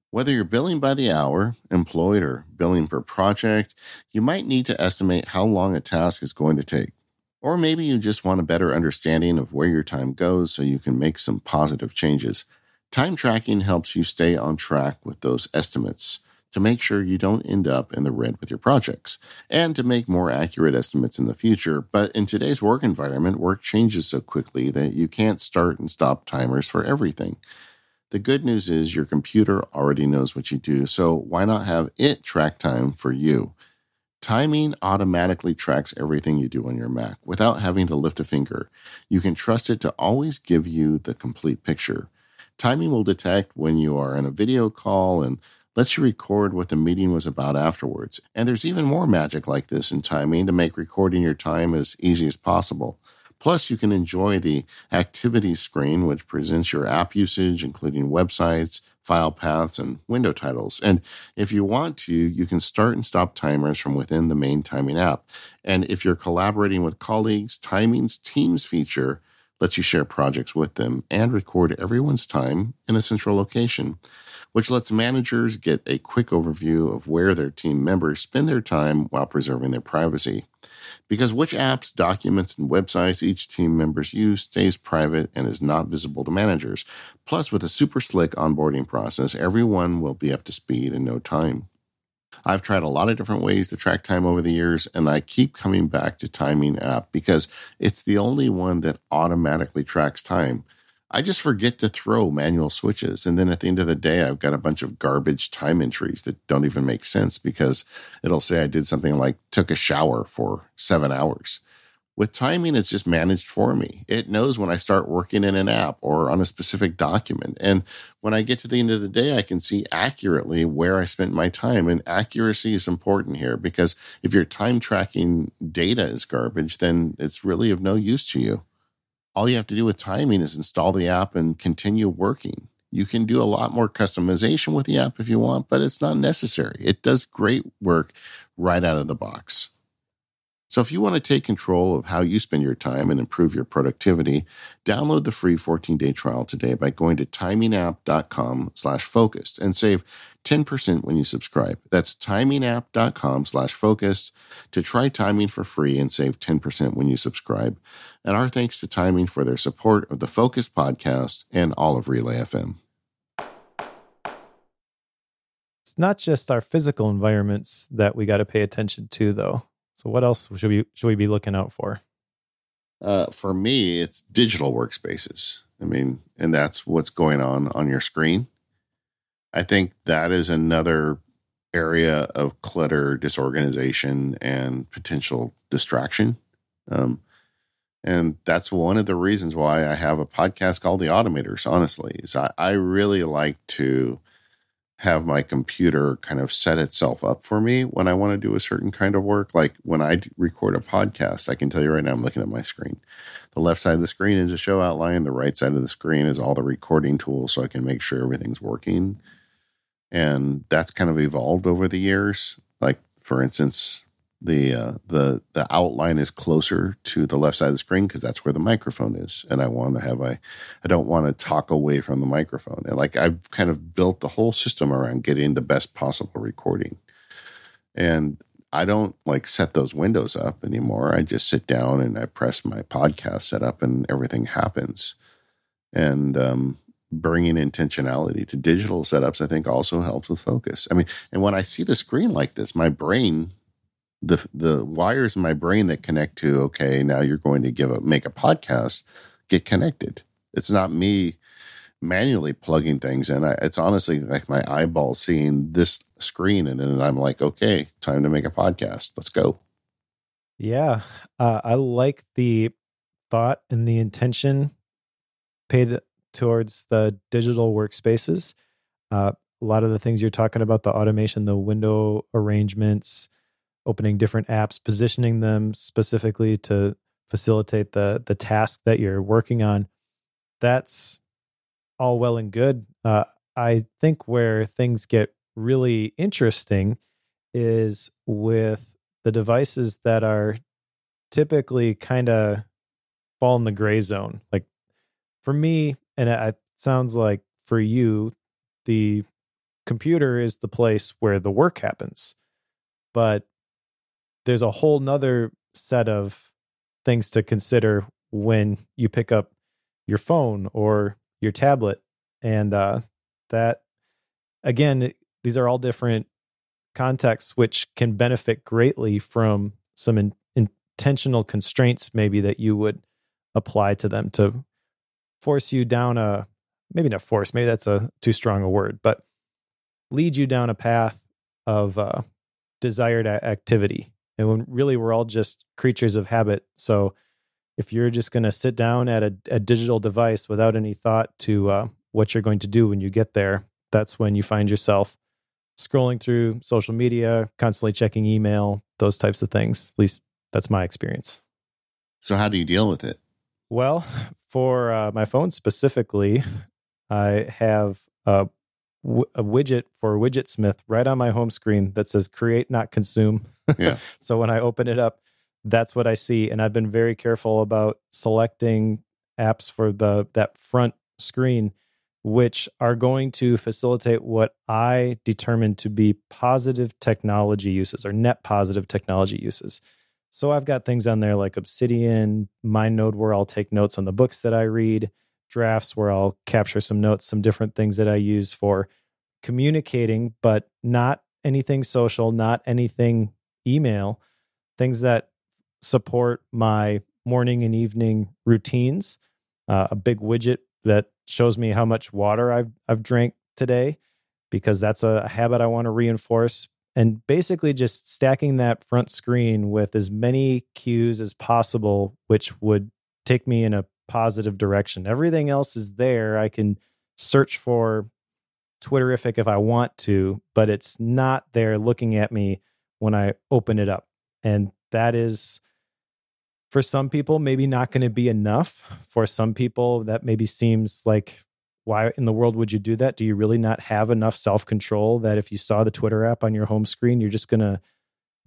Whether you're billing by the hour, employed, or billing per project, you might need to estimate how long a task is going to take. Or maybe you just want a better understanding of where your time goes so you can make some positive changes. Time tracking helps you stay on track with those estimates to make sure you don't end up in the red with your projects and to make more accurate estimates in the future. But in today's work environment, work changes so quickly that you can't start and stop timers for everything. The good news is your computer already knows what you do, so why not have it track time for you? Timing automatically tracks everything you do on your Mac without having to lift a finger. You can trust it to always give you the complete picture. Timing will detect when you are in a video call and lets you record what the meeting was about afterwards. And there's even more magic like this in timing to make recording your time as easy as possible. Plus, you can enjoy the activity screen, which presents your app usage, including websites, file paths, and window titles. And if you want to, you can start and stop timers from within the main timing app. And if you're collaborating with colleagues, Timing's Teams feature lets you share projects with them and record everyone's time in a central location, which lets managers get a quick overview of where their team members spend their time while preserving their privacy because which apps, documents, and websites each team members use stays private and is not visible to managers. Plus, with a super slick onboarding process, everyone will be up to speed in no time. I've tried a lot of different ways to track time over the years, and I keep coming back to Timing app because it's the only one that automatically tracks time. I just forget to throw manual switches. And then at the end of the day, I've got a bunch of garbage time entries that don't even make sense because it'll say I did something like took a shower for seven hours. With timing, it's just managed for me. It knows when I start working in an app or on a specific document. And when I get to the end of the day, I can see accurately where I spent my time. And accuracy is important here because if your time tracking data is garbage, then it's really of no use to you all you have to do with timing is install the app and continue working. You can do a lot more customization with the app if you want, but it's not necessary. It does great work right out of the box. So if you want to take control of how you spend your time and improve your productivity, download the free 14-day trial today by going to timingapp.com slash focused and save 10% when you subscribe. That's timingapp.com slash focused to try timing for free and save 10% when you subscribe. And our thanks to Timing for their support of the Focused podcast and all of Relay FM. It's not just our physical environments that we got to pay attention to, though. So, what else should we should we be looking out for? Uh, for me, it's digital workspaces. I mean, and that's what's going on on your screen. I think that is another area of clutter, disorganization, and potential distraction. Um, And that's one of the reasons why I have a podcast called The Automators, honestly. Is I, I really like to have my computer kind of set itself up for me when I want to do a certain kind of work. Like when I record a podcast, I can tell you right now, I'm looking at my screen. The left side of the screen is a show outline, the right side of the screen is all the recording tools so I can make sure everything's working. And that's kind of evolved over the years. Like, for instance, the uh, the the outline is closer to the left side of the screen because that's where the microphone is, and I want to have I I don't want to talk away from the microphone. And like I've kind of built the whole system around getting the best possible recording, and I don't like set those windows up anymore. I just sit down and I press my podcast setup, and everything happens. And um, bringing intentionality to digital setups, I think, also helps with focus. I mean, and when I see the screen like this, my brain the the wires in my brain that connect to okay now you're going to give a make a podcast get connected. It's not me manually plugging things in. I, it's honestly like my eyeball seeing this screen and then i'm like okay time to make a podcast. Let's go. Yeah uh, i like the thought and the intention paid towards the digital workspaces. Uh, a lot of the things you're talking about the automation the window arrangements opening different apps, positioning them specifically to facilitate the the task that you're working on. That's all well and good. Uh, I think where things get really interesting is with the devices that are typically kind of fall in the gray zone. Like for me, and it sounds like for you, the computer is the place where the work happens. But there's a whole nother set of things to consider when you pick up your phone or your tablet. And uh, that again these are all different contexts which can benefit greatly from some in, intentional constraints maybe that you would apply to them to force you down a maybe not force maybe that's a too strong a word but lead you down a path of uh, desired activity and when really we're all just creatures of habit. So if you're just going to sit down at a, a, digital device without any thought to uh, what you're going to do when you get there that's when you find yourself scrolling through social media constantly checking email those types of things. At least that's my experience. So how do you deal with it? Well for uh, my phone specifically i have a a widget for Widgetsmith right on my home screen that says create not consume. Yeah. So when i open it up that's what i see. And i've been very careful about selecting apps for the that front screen which are going to facilitate what i determine to be positive technology uses or net positive technology uses. So i've got things on there like obsidian mindnode where i'll take notes on the books that i read drafts where I'll capture some notes, some different things that I use for communicating, but not anything social, not anything email, things that support my morning and evening routines. Uh, a big widget that shows me how much water I've I've drank today because that's a habit I want to reinforce and basically just stacking that front screen with as many cues as possible which would take me in a positive direction. Everything else is there. I can search for Twitterrific if I want to, but it's not there looking at me when I open it up. And that is for some people maybe not going to be enough. For some people that maybe seems like why in the world would you do that? Do you really not have enough self-control that if you saw the Twitter app on your home screen, you're just going to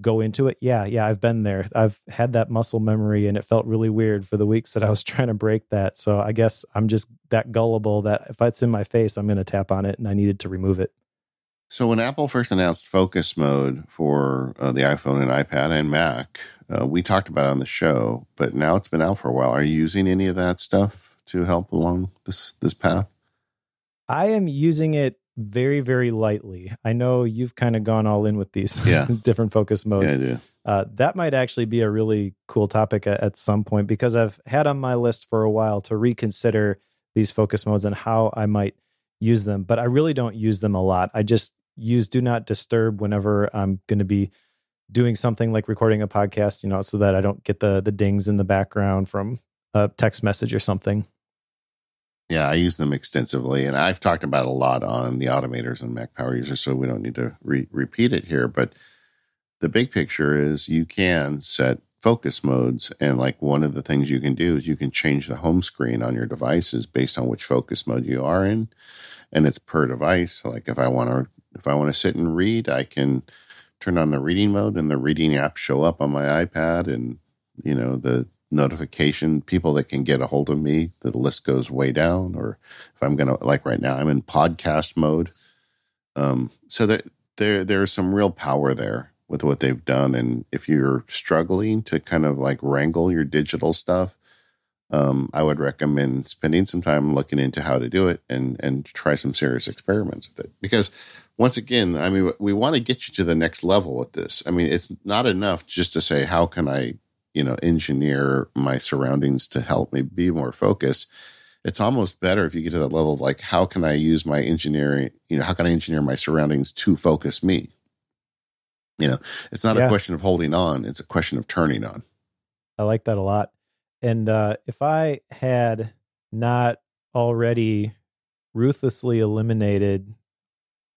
go into it. Yeah, yeah, I've been there. I've had that muscle memory and it felt really weird for the weeks that I was trying to break that. So I guess I'm just that gullible that if it's in my face, I'm going to tap on it and I needed to remove it. So when Apple first announced focus mode for uh, the iPhone and iPad and Mac, uh, we talked about it on the show, but now it's been out for a while. Are you using any of that stuff to help along this this path? I am using it very very lightly. I know you've kind of gone all in with these yeah. different focus modes. Yeah, uh, that might actually be a really cool topic at, at, some point because I've had on my list for a while to reconsider these focus modes and how I might use them. But I really don't use them a lot. I just use do not disturb whenever I'm going to be doing something like recording a podcast, you know, so that I don't get the the dings in the background from a text message or something. Yeah, I use them extensively, and I've talked about a lot on the automators and Mac Power User, so we don't need to re- repeat it here. But the big picture is you can set focus modes, and like one of the things you can do is you can change the home screen on your devices based on which focus mode you are in, and it's per device. So like if I want to if I want to sit and read, I can turn on the reading mode, and the reading app show up on my iPad, and you know the notification people that can get a hold of me the list goes way down or if i'm gonna like right now i'm in podcast mode um so that there there's some real power there with what they've done and if you're struggling to kind of like wrangle your digital stuff um, I would recommend spending some time looking into how to do it and and try some serious experiments with it. Because once again, I mean, we want to get you to the next level with this. I mean, it's not enough just to say how can I you know engineer my surroundings to help me be more focused it's almost better if you get to that level of like how can i use my engineering you know how can i engineer my surroundings to focus me you know it's not yeah. a question of holding on it's a question of turning on i like that a lot and uh if i had not already ruthlessly eliminated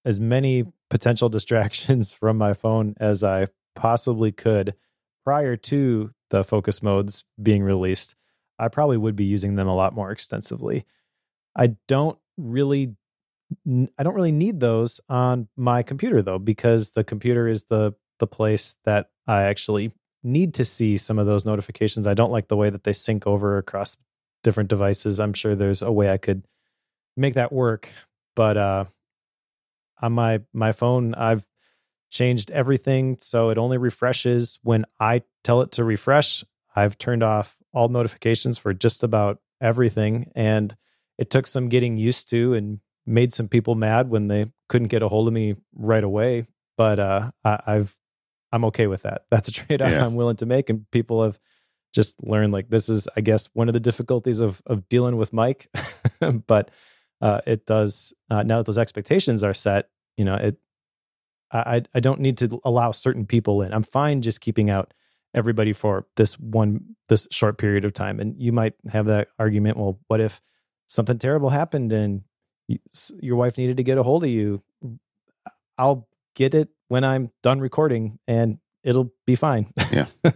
as many potential distractions from my phone as i possibly could prior to the focus modes being released, I probably would be using them a lot more extensively. I don't really I don't really need those on my computer though because the computer is the the place that I actually need to see some of those notifications. I don't like the way that they sync over across different devices. I'm sure there's a way I could make that work, but uh on my my phone I've changed everything so it only refreshes when I tell it to refresh. I've turned off all notifications for just about everything. And it took some getting used to and made some people mad when they couldn't get a hold of me right away. But uh, I, have I'm okay with that. That's a trade off yeah. I'm willing to make. And people have just learned like this is, I guess, one of the difficulties of of dealing with Mike. but uh, it does uh, now that those expectations are set. You know, it I I don't need to allow certain people in. I'm fine just keeping out everybody for this one this short period of time. And you might have that argument. Well, what if something terrible happened and you, your wife needed to get a hold of you? I'll get it when I'm done recording, and it'll be fine. Yeah,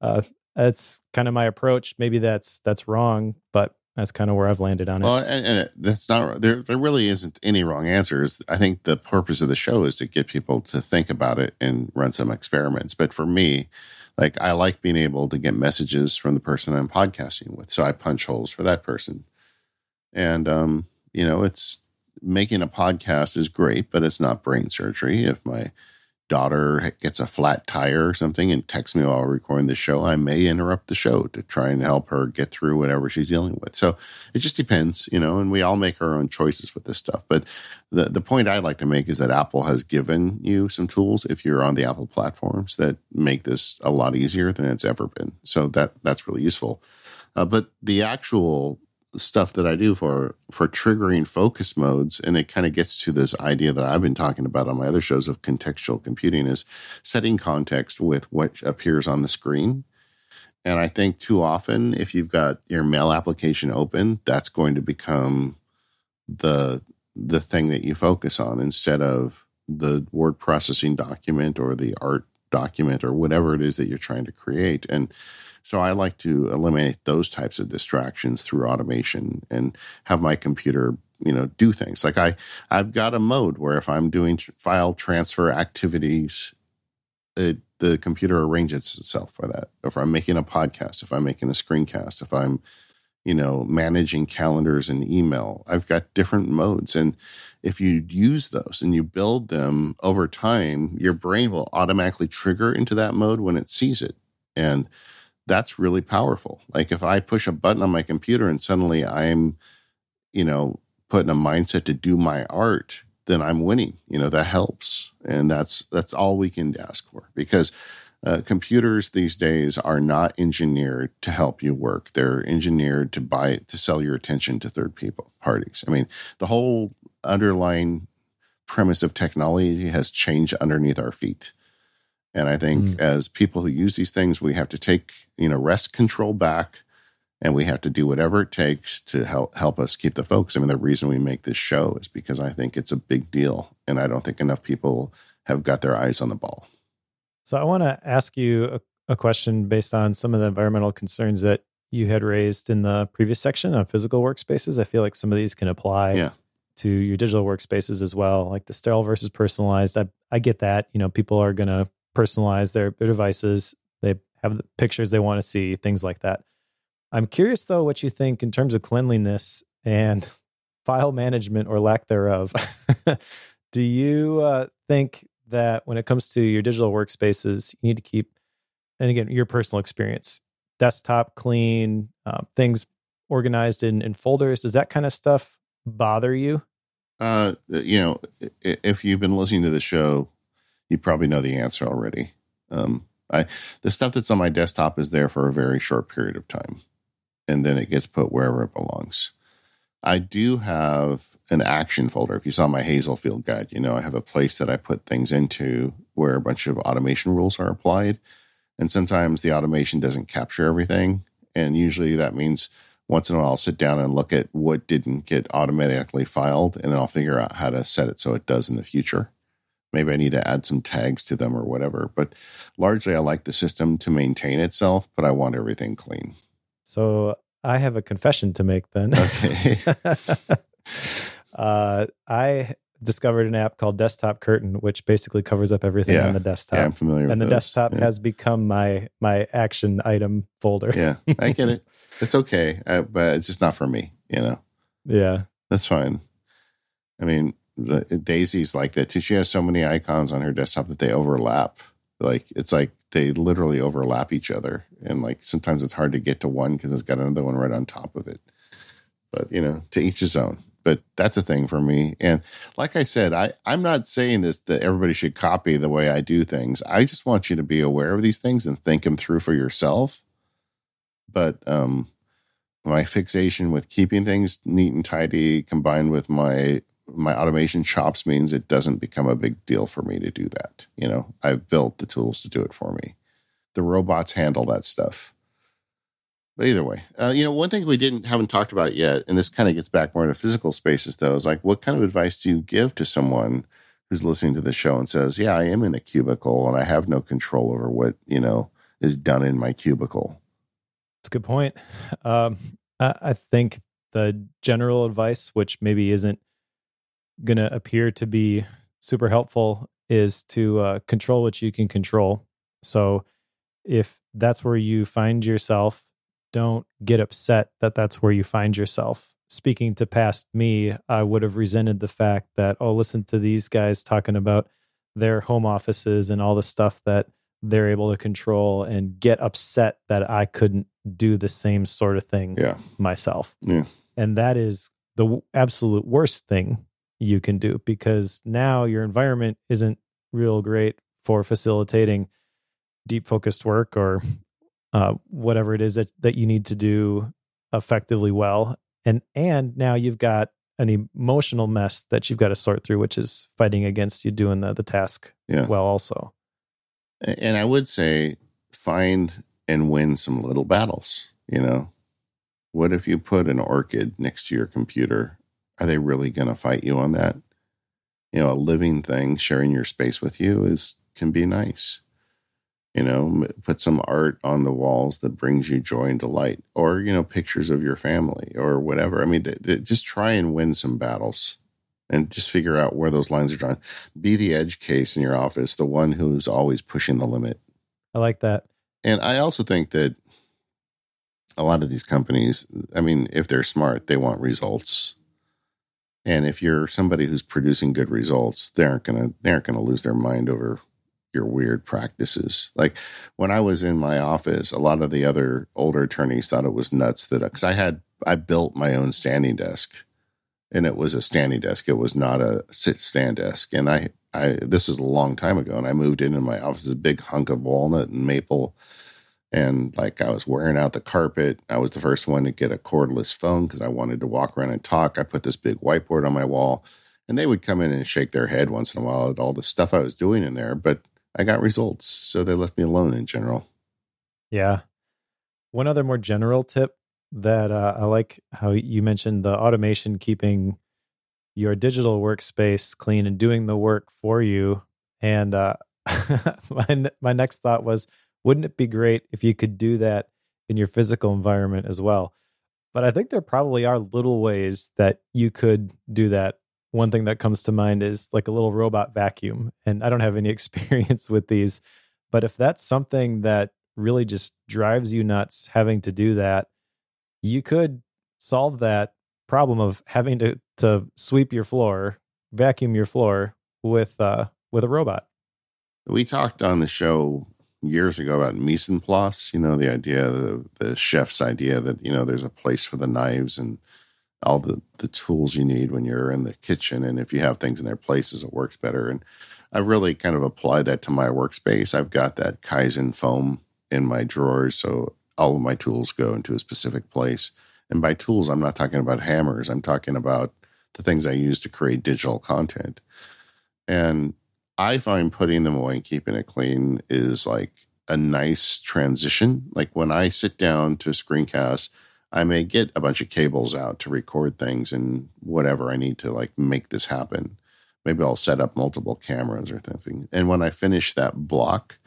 uh, that's kind of my approach. Maybe that's that's wrong, but that's kind of where I've landed on it. Well, and, and that's not there. There really isn't any wrong answers. I think the purpose of the show is to get people to think about it and run some experiments. But for me, like I like being able to get messages from the person I'm podcasting with, so I punch holes for that person. And um, you know, it's making a podcast is great, but it's not brain surgery. If my daughter gets a flat tire or something and texts me while recording the show, I may interrupt the show to try and help her get through whatever she's dealing with. So it just depends, you know, and we all make our own choices with this stuff. But the, the point I'd like to make is that Apple has given you some tools if you're on the Apple platforms that make this a lot easier than it's ever been. So that that's really useful. Uh, but the actual stuff that I do for for triggering focus modes, and it kind of gets to this idea that I've been talking about on my other shows of contextual computing is setting context with what appears on the screen. And I think too often, if you've got your mail application open, that's going to become the the thing that you focus on instead of the word processing document or the art document or whatever it is that you're trying to create. And so I like to eliminate those types of distractions through automation and have my computer, you know, do things. Like I, I've got a mode where if I'm doing file transfer activities, it, the computer arranges itself for that. If I'm making a podcast, if I'm making a screencast, if I'm, you know, managing calendars and email, I've got different modes. And if you use those and you build them over time, your brain will automatically trigger into that mode when it sees it. And that's really powerful. Like if I push a button on my computer and suddenly I'm, you know, put in a mindset to do my art, then I'm winning. You know, that helps. And that's that's all we can ask for because uh, computers these days are not engineered to help you work. They're engineered to buy to sell your attention to third people parties. I mean, the whole underlying premise of technology has changed underneath our feet. And I think mm. as people who use these things, we have to take, you know, rest control back and we have to do whatever it takes to help help us keep the focus. I mean, the reason we make this show is because I think it's a big deal. And I don't think enough people have got their eyes on the ball. So I want to ask you a, a question based on some of the environmental concerns that you had raised in the previous section on physical workspaces. I feel like some of these can apply yeah. to your digital workspaces as well, like the sterile versus personalized. I, I get that. You know, people are going to personalize their, their devices. They have the pictures they want to see, things like that. I'm curious though what you think in terms of cleanliness and file management or lack thereof. Do you uh, think that when it comes to your digital workspaces, you need to keep, and again, your personal experience, desktop clean, uh, things organized in, in folders. Does that kind of stuff bother you? Uh, you know, if you've been listening to the show, you probably know the answer already. Um, I the stuff that's on my desktop is there for a very short period of time, and then it gets put wherever it belongs. I do have an action folder. If you saw my Hazel Field guide, you know I have a place that I put things into where a bunch of automation rules are applied. And sometimes the automation doesn't capture everything. And usually that means once in a while I'll sit down and look at what didn't get automatically filed, and then I'll figure out how to set it so it does in the future. Maybe I need to add some tags to them or whatever. But largely, I like the system to maintain itself, but I want everything clean. So I have a confession to make then. Okay. uh, I discovered an app called Desktop Curtain, which basically covers up everything yeah. on the desktop. Yeah, I'm familiar and the those. desktop yeah. has become my my action item folder. yeah, I get it. It's okay, uh, but it's just not for me. You know. Yeah, that's fine. I mean, the, Daisy's like that too. She has so many icons on her desktop that they overlap. Like it's like they literally overlap each other, and like sometimes it's hard to get to one because it's got another one right on top of it. But you know, to each his own but that's a thing for me. And like I said, I, I'm not saying this that everybody should copy the way I do things. I just want you to be aware of these things and think them through for yourself. But um, my fixation with keeping things neat and tidy combined with my my automation chops means it doesn't become a big deal for me to do that. You know, I've built the tools to do it for me. The robots handle that stuff. But either way, uh, you know, one thing we didn't haven't talked about yet, and this kind of gets back more into physical spaces, though, is like, what kind of advice do you give to someone who's listening to the show and says, "Yeah, I am in a cubicle and I have no control over what you know is done in my cubicle." That's a good point. Um, I, I think the general advice, which maybe isn't going to appear to be super helpful, is to uh, control what you can control. So if that's where you find yourself don't get upset that that's where you find yourself. Speaking to past me, I would have resented the fact that, oh, listen to these guys talking about their home offices and all the stuff that they're able to control and get upset that I couldn't do the same sort of thing yeah. myself. Yeah. And that is the absolute worst thing you can do because now your environment isn't real great for facilitating deep focused work or uh, whatever it is that, that you need to do effectively well. And and now you've got an emotional mess that you've got to sort through, which is fighting against you doing the, the task yeah. well also. And I would say find and win some little battles, you know. What if you put an orchid next to your computer? Are they really going to fight you on that? You know, a living thing sharing your space with you is can be nice. You know put some art on the walls that brings you joy and delight or you know pictures of your family or whatever. I mean they, they just try and win some battles and just figure out where those lines are drawn. Be the edge case in your office the one who's always pushing the limit. I like that. And i also think that a lot of these companies i mean if they're smart they want results and if you're somebody who's producing good results they aren't gonna they aren't gonna lose their mind over your weird practices. Like when I was in my office, a lot of the other older attorneys thought it was nuts that because I had I built my own standing desk, and it was a standing desk. It was not a sit stand desk. And I I this is a long time ago, and I moved into my office a big hunk of walnut and maple. And like I was wearing out the carpet. I was the first one to get a cordless phone because I wanted to walk around and talk. I put this big whiteboard on my wall, and they would come in and shake their head once in a while at all the stuff I was doing in there. But I got results. So they left me alone in general. Yeah. One other more general tip that uh, I like how you mentioned the automation keeping your digital workspace clean and doing the work for you. And uh, my my next thought was, wouldn't it be great if you could do that in your physical environment as well? But I think there probably are little ways that you could do that. One thing that comes to mind is like a little robot vacuum. And I don't have any experience with these, but if that's something that really just drives you nuts having to do that, you could solve that problem of having to to sweep your floor, vacuum your floor with uh with a robot. We talked on the show years ago about mise en place, you know, the idea, the, the chef's idea that, you know, there's a place for the knives and all the, the tools you need when you're in the kitchen. And if you have things in their places, it works better. And I've really kind of applied that to my workspace. I've got that Kaizen foam in my drawers. So all of my tools go into a specific place. And by tools, I'm not talking about hammers. I'm talking about the things I use to create digital content. And I find putting them away and keeping it clean is like a nice transition. Like when I sit down to a screencast, I may get a bunch of cables out to record things and whatever I need to like make this happen. Maybe I'll set up multiple cameras or something. And when I finish that block,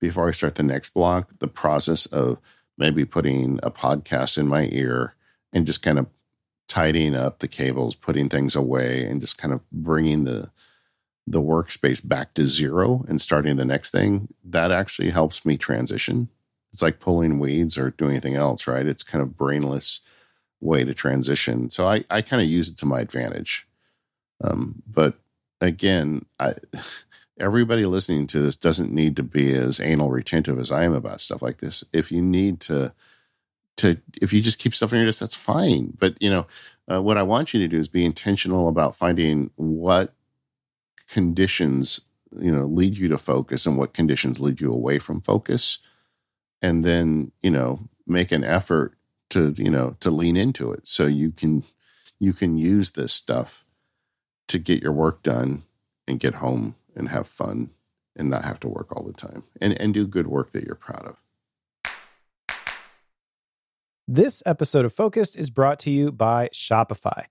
before I start the next block, the process of maybe putting a podcast in my ear and just kind of tidying up the cables, putting things away, and just kind of bringing the the workspace back to zero and starting the next thing, that actually helps me transition. It's like pulling weeds or doing anything else, right? It's kind of brainless way to transition. So I, I kind of use it to my advantage. Um, but again, I, everybody listening to this doesn't need to be as anal retentive as I am about stuff like this. If you need to, to if you just keep stuff in your desk, that's fine. But you know, uh, what I want you to do is be intentional about finding what conditions you know lead you to focus and what conditions lead you away from focus. And then you know make an effort to you know to lean into it. So you can you can use this stuff to get your work done and get home and have fun and not have to work all the time and and do good work that you're proud of. This episode of focused is brought to you by shopify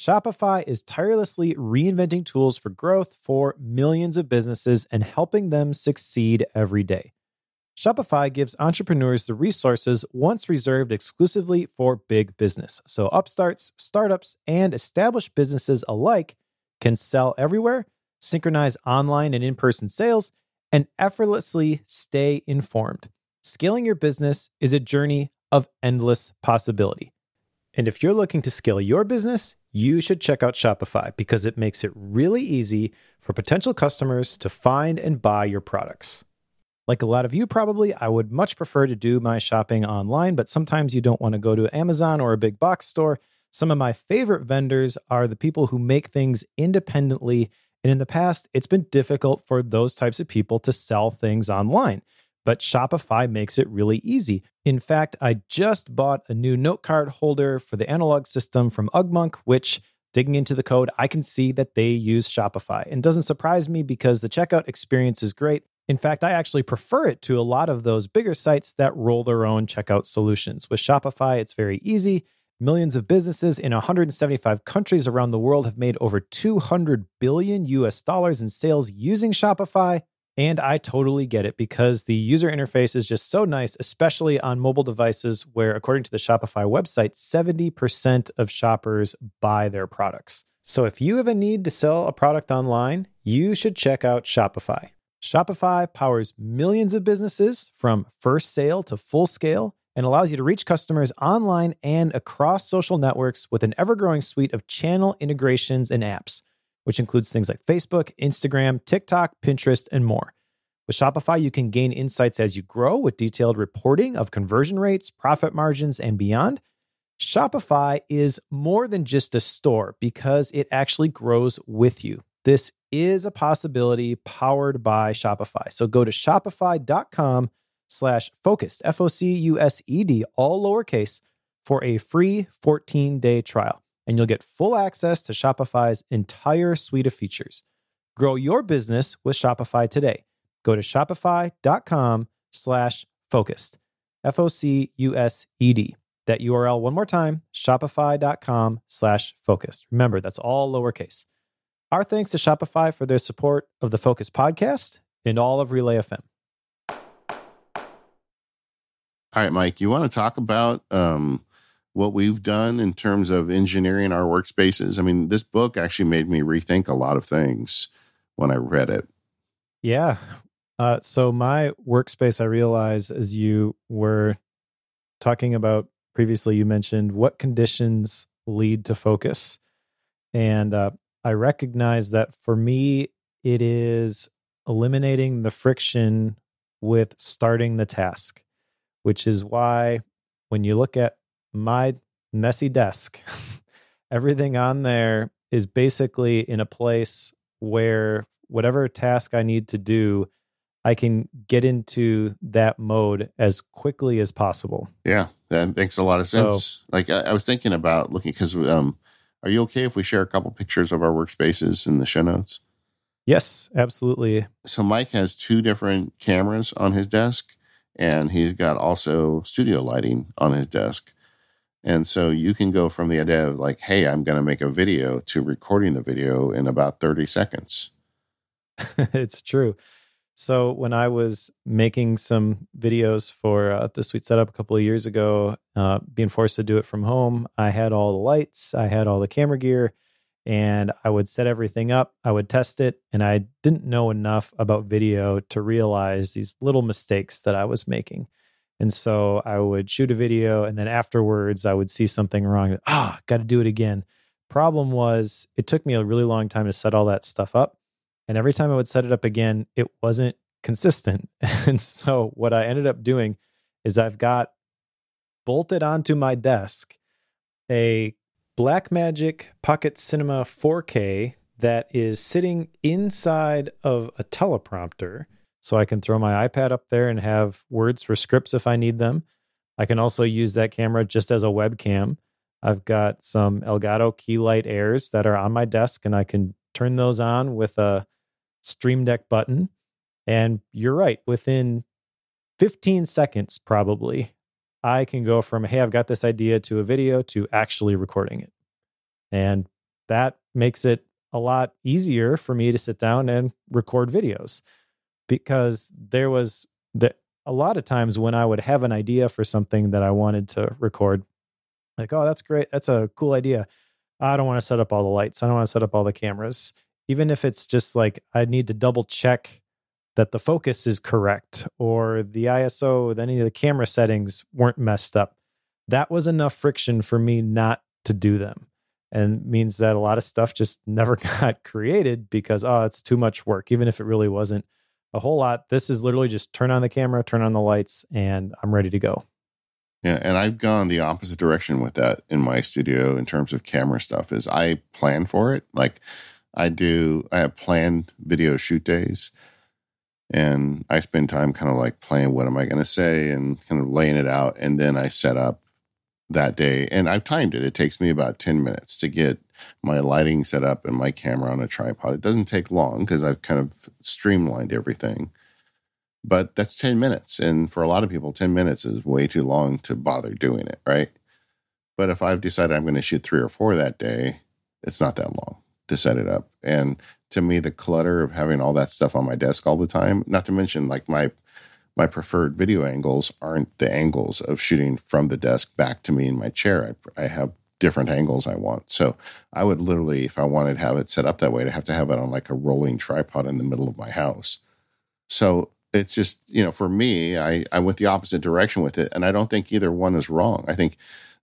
Shopify is tirelessly reinventing tools for growth for millions of businesses and helping them succeed every day. Shopify gives entrepreneurs the resources once reserved exclusively for big business. So upstarts, startups, and established businesses alike can sell everywhere, synchronize online and in person sales, and effortlessly stay informed. Scaling your business is a journey of endless possibility. And if you're looking to scale your business, you should check out Shopify because it makes it really easy for potential customers to find and buy your products. Like a lot of you, probably, I would much prefer to do my shopping online, but sometimes you don't want to go to Amazon or a big box store. Some of my favorite vendors are the people who make things independently. And in the past, it's been difficult for those types of people to sell things online but Shopify makes it really easy. In fact, I just bought a new note card holder for the analog system from Ugmonk, which digging into the code, I can see that they use Shopify. And doesn't surprise me because the checkout experience is great. In fact, I actually prefer it to a lot of those bigger sites that roll their own checkout solutions. With Shopify, it's very easy. Millions of businesses in 175 countries around the world have made over 200 billion US dollars in sales using Shopify. And I totally get it because the user interface is just so nice, especially on mobile devices where, according to the Shopify website, 70% of shoppers buy their products. So if you have a need to sell a product online, you should check out Shopify. Shopify powers millions of businesses from first sale to full scale and allows you to reach customers online and across social networks with an ever growing suite of channel integrations and apps which includes things like Facebook, Instagram, TikTok, Pinterest, and more. With Shopify, you can gain insights as you grow with detailed reporting of conversion rates, profit margins, and beyond. Shopify is more than just a store because it actually grows with you. This is a possibility powered by Shopify. So go to shopify.com slash focused, F O C U S E D, all lowercase, for a free 14 day trial and you'll get full access to Shopify's entire suite of features. Grow your business with Shopify today. go to shopify.com slash focused. F O C U S E D. That URL one more time, shopify.com slash focused. Remember, that's all lowercase. Our thanks to Shopify for their support of the Focused podcast and all of Relay FM. All right, Mike, you want to talk about um, what we've done in terms of engineering our workspaces? I mean, this book actually made me rethink a lot of things when I read it. Yeah. Uh, so, my workspace, I realize as you were talking about previously, you mentioned what conditions lead to focus. And uh, I recognize that for me, it is eliminating the friction with starting the task which is why when you look at my messy desk, everything on there is basically in a place where whatever task I need to do, I can get into that mode as quickly as possible. Yeah, that makes a lot of sense. So, like I, I, was thinking about looking because um, are you okay if we share a couple pictures of our workspaces in the show notes? Yes, absolutely. So Mike has two different cameras on his desk and he's got also studio lighting on his desk. And so you can go from the idea of like, hey, I'm going to make a video to recording the video in about 30 seconds. it's true. So when I was making some videos for uh, the Sweet Setup a couple of years ago, uh, being forced to do it from home, I had all the lights, I had all the camera gear, and I would set everything up. I would test it, and I didn't know enough about video to realize these little mistakes that I was making. And so I would shoot a video, and then afterwards, I would see something wrong. Ah, got to do it again. Problem was, it took me a really long time to set all that stuff up. And every time I would set it up again, it wasn't consistent. And so what I ended up doing is I've got bolted onto my desk a Blackmagic Pocket Cinema 4K that is sitting inside of a teleprompter. So I can throw my iPad up there and have words for scripts if I need them. I can also use that camera just as a webcam. I've got some Elgato Keylight Airs that are on my desk, and I can turn those on with a Stream Deck button. And you're right, within 15 seconds, probably, I can go from, hey, I've got this idea to a video to actually recording it. And that makes it a lot easier for me to sit down and record videos because there was the, a lot of times when I would have an idea for something that I wanted to record, like, oh, that's great. That's a cool idea. I don't want to set up all the lights. I don't want to set up all the cameras. Even if it's just like I need to double check that the focus is correct or the ISO, any of the camera settings weren't messed up. That was enough friction for me not to do them. And means that a lot of stuff just never got created because, oh, it's too much work, even if it really wasn't a whole lot. This is literally just turn on the camera, turn on the lights, and I'm ready to go. Yeah, and I've gone the opposite direction with that in my studio in terms of camera stuff. Is I plan for it. Like I do, I have planned video shoot days and I spend time kind of like playing what am I going to say and kind of laying it out. And then I set up that day. And I've timed it. It takes me about 10 minutes to get my lighting set up and my camera on a tripod. It doesn't take long because I've kind of streamlined everything. But that's 10 minutes. And for a lot of people, 10 minutes is way too long to bother doing it, right? But if I've decided I'm going to shoot three or four that day, it's not that long to set it up. And to me, the clutter of having all that stuff on my desk all the time, not to mention like my my preferred video angles aren't the angles of shooting from the desk back to me in my chair. I, I have different angles I want. So I would literally, if I wanted to have it set up that way, to have to have it on like a rolling tripod in the middle of my house. So it's just, you know, for me, I, I went the opposite direction with it. And I don't think either one is wrong. I think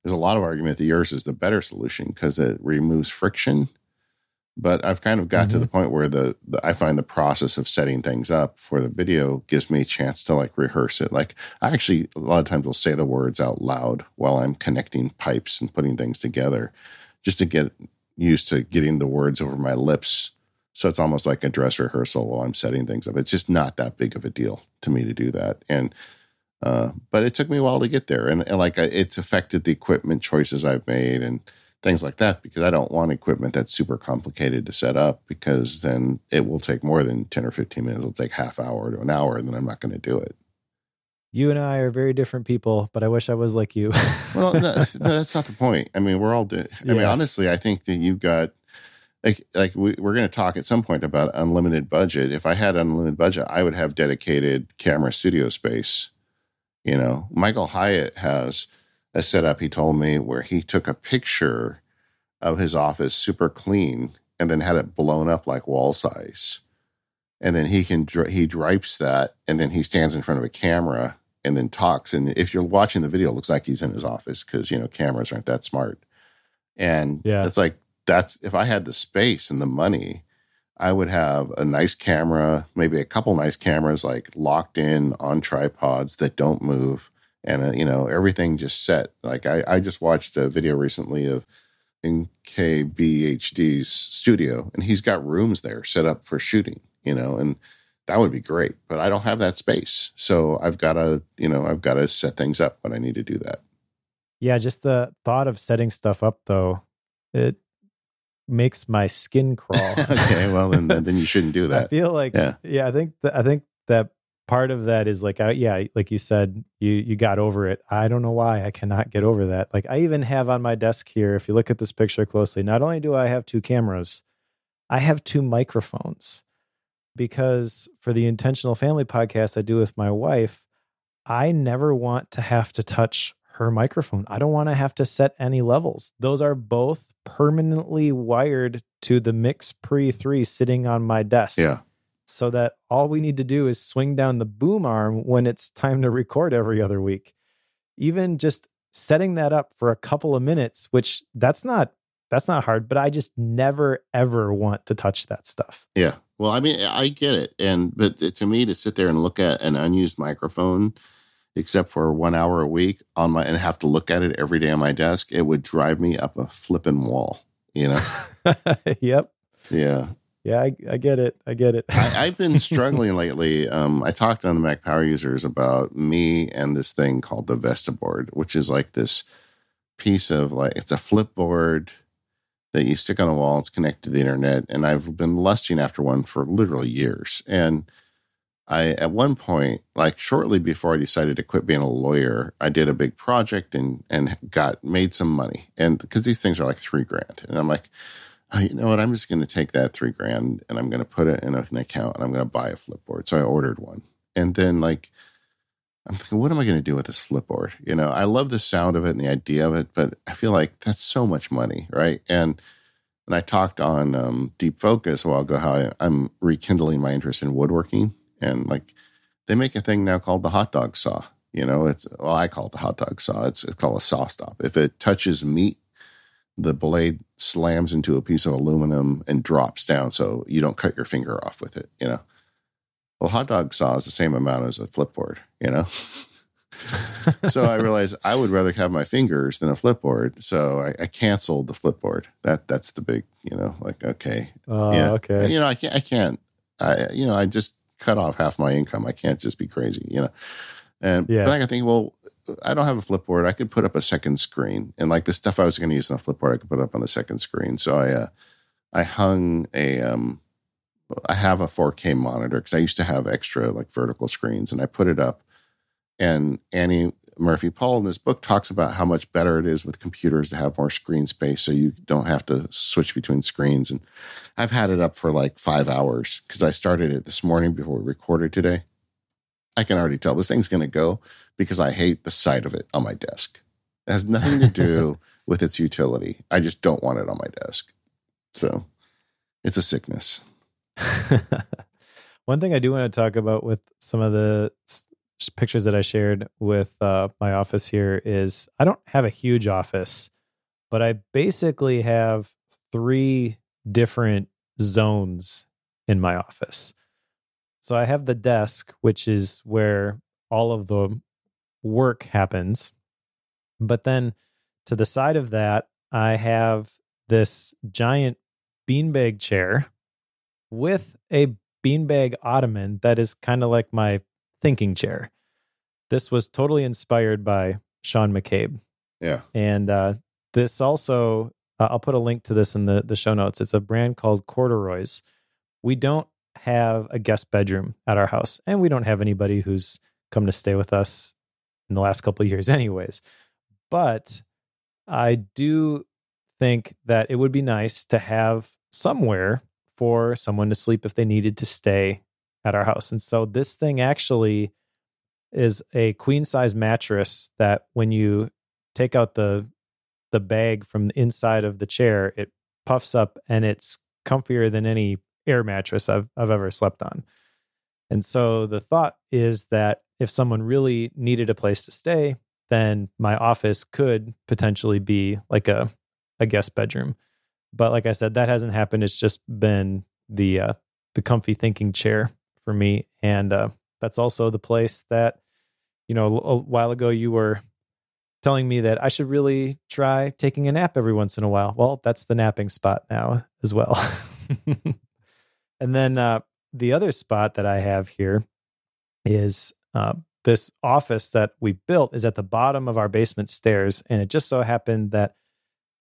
there's a lot of argument that yours is the better solution because it removes friction but I've kind of got mm-hmm. to the point where the, the, I find the process of setting things up for the video gives me a chance to like rehearse it. Like I actually a lot of times will say the words out loud while I'm connecting pipes and putting things together, just to get used to getting the words over my lips. So it's almost like a dress rehearsal while I'm setting things up. It's just not that big of a deal to me to do that, and uh, but it took me a while to get there, and, and like I, it's affected the equipment choices I've made and things like that because I don't want equipment that's super complicated to set up because then it will take more than 10 or 15 minutes. It'll take half hour to an hour and then I'm not going to do it. You and I are very different people, but I wish I was like you. well, no, no, that's not the point. I mean, we're all, do- I mean, honestly, I think that you've got, like, like we, we're going to talk at some point about unlimited budget. If I had unlimited budget, I would have dedicated camera studio space. You know, Michael Hyatt has a setup he told me where he took a picture of his office super clean and then had it blown up like wall size. And then he can he drapes that and then he stands in front of a camera and then talks. And if you're watching the video it looks like he's in his office because you know cameras aren't that smart. And yeah. it's like that's if i had the space and the money i would have a nice camera maybe a couple nice cameras like locked in on tripods that don't move and uh, you know everything just set. Like I, I just watched a video recently of MKBHD's studio, and he's got rooms there set up for shooting. You know, and that would be great, but I don't have that space, so I've got to you know I've got to set things up when I need to do that. Yeah, just the thought of setting stuff up though, it makes my skin crawl. okay, well then, then you shouldn't do that. I feel like yeah, yeah I think th- I think that part of that is like, I, yeah, like you said, you you got over it. I don't know why I cannot get over that. Like I even have on my desk here, if you look at this picture closely, not only do I have two cameras, I have two microphones because for the intentional family podcast I do with my wife, I never want to have to touch her microphone. I don't want to have to set any levels. Those are both permanently wired to the MixPre 3 sitting on my desk. Yeah so that all we need to do is swing down the boom arm when it's time to record every other week. Even just setting that up for a couple of minutes, which that's not that's not hard, but I just never ever want to touch that stuff. Yeah. Well, I mean, I get it. And but to me to sit there and look at an unused microphone except for 1 hour a week on my and have to look at it every day on my desk, it would drive me up a flipping wall, you know. yep. Yeah yeah, I, I, get it. I get it. I, have been struggling lately. Um, I talked on the Mac Power Users about me and this thing called the Vestaboard, which is like this piece of like it's a flip board that you stick on the wall. It's connected to the internet, and I've been lusting after one for literally years. And I, at one point, like shortly before I decided to quit being a lawyer, I did a big project and and got made some money. And because these things are like three grand, and I'm like oh, you know what? I'm just going to take that three grand and I'm going to put it in an account and I'm going to buy a flipboard. So I ordered one. And then, like, I'm thinking, what am I going to do with this flipboard? You know, I love the sound of it and the idea of it, but I feel like that's so much money, right? And and I talked on um, Deep Focus a while ago how I, I'm rekindling my interest in woodworking, and like they make a thing now called the hot dog saw. You know, it's well, I call it the hot dog saw. It's it's called a SawStop. If it touches meat the blade slams into a piece of aluminum and drops down so you don't cut your finger off with it, you know. Well, hot dog saw is the same amount as a flipboard, you know. so I realized I would rather have my fingers than a flipboard. So I, I canceled the flipboard. That that's the big, you know, like okay, oh, yeah, okay. You know, I can't, I can't, I you know, I just cut off half my income. I can't just be crazy, you know. And yeah. then I think, well, I don't have a flipboard. I could put up a second screen, and like the stuff I was going to use on the flipboard, I could put up on the second screen. So I, uh, I hung a, um, I have a 4K monitor because I used to have extra like vertical screens, and I put it up. And Annie Murphy Paul in this book talks about how much better it is with computers to have more screen space, so you don't have to switch between screens. And I've had it up for like five hours because I started it this morning before we recorded today. I can already tell this thing's going to go because I hate the sight of it on my desk. It has nothing to do with its utility. I just don't want it on my desk. So it's a sickness. One thing I do want to talk about with some of the pictures that I shared with uh, my office here is I don't have a huge office, but I basically have three different zones in my office. So I have the desk, which is where all of the work happens. But then to the side of that, I have this giant beanbag chair with a beanbag ottoman that is kind of like my thinking chair. This was totally inspired by Sean McCabe. Yeah. And uh, this also Uh, I'll put a link to this in the, the show notes. It's a brand called CordaRoy's. We don't have a guest bedroom at our house, and we don't have anybody who's come to stay with us in the last couple of years, anyways. But I do think that it would be nice to have somewhere for someone to sleep if they needed to stay at our house. And so this thing actually is a queen size mattress that when you take out the the bag from the inside of the chair, it puffs up and it's comfier than any air mattress I've I've ever slept on. And so the thought is that if someone really needed a place to stay, then my office could potentially be like a a guest bedroom. But like I said, that hasn't happened. It's just been the uh, the comfy thinking chair for me, and uh, that's also the place that you know a while ago you were telling me that I should really try taking a nap every once in a while. Well, that's the napping spot now as well. and then uh, the other spot that I have here is uh, this office that we built is at the bottom of our basement stairs, and it just so happened that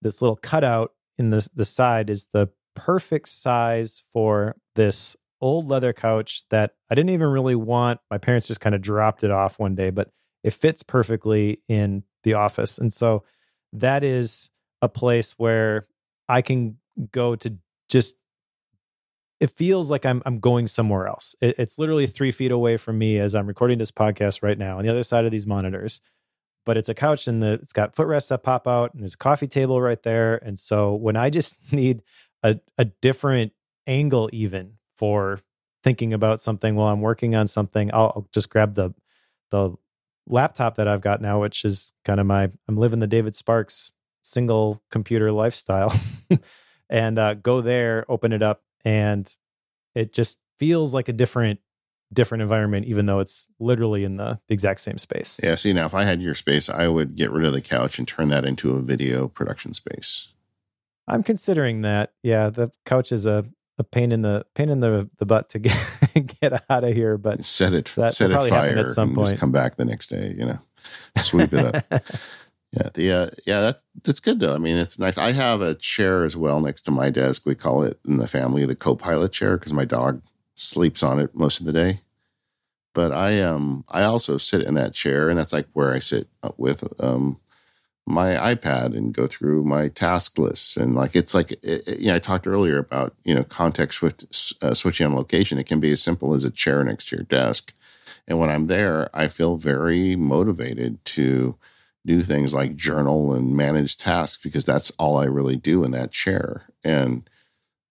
this little cutout in the the side is the perfect size for this old leather couch that I didn't even really want. My parents just kind of dropped it off one day, but it fits perfectly in the office. And so that is a place where I can go to just it feels like I'm I'm going somewhere else. It, it's literally three feet away from me as I'm recording this podcast right now on the other side of these monitors but it's a couch and the it's got footrests that pop out and there's a coffee table right there. And so when I just need a, a different angle even for thinking about something while I'm working on something, I'll, I'll just grab the the laptop that I've got now, which is kind of my I'm living the David Sparks single computer lifestyle, and uh, go there, open it up, and it just feels like a different different environment, even though it's literally in the, the exact same space. Yeah. See, now if I had your space, I would get rid of the couch and turn that into a video production space. I'm considering that. Yeah, the couch is a, a pain in the pain in the, the butt to get get out of here. But set it that set it fire at some and point. just come back the next day. You know, sweep it up. yeah, the uh, yeah that that's good though. I mean, it's nice. I have a chair as well next to my desk. We call it in the family the co-pilot chair because my dog sleeps on it most of the day. But I um I also sit in that chair, and that's like where I sit with um my iPad and go through my task lists. And like it's like it, it, you know I talked earlier about you know context switch, uh, switching on location. It can be as simple as a chair next to your desk. And when I'm there, I feel very motivated to do things like journal and manage tasks because that's all I really do in that chair. And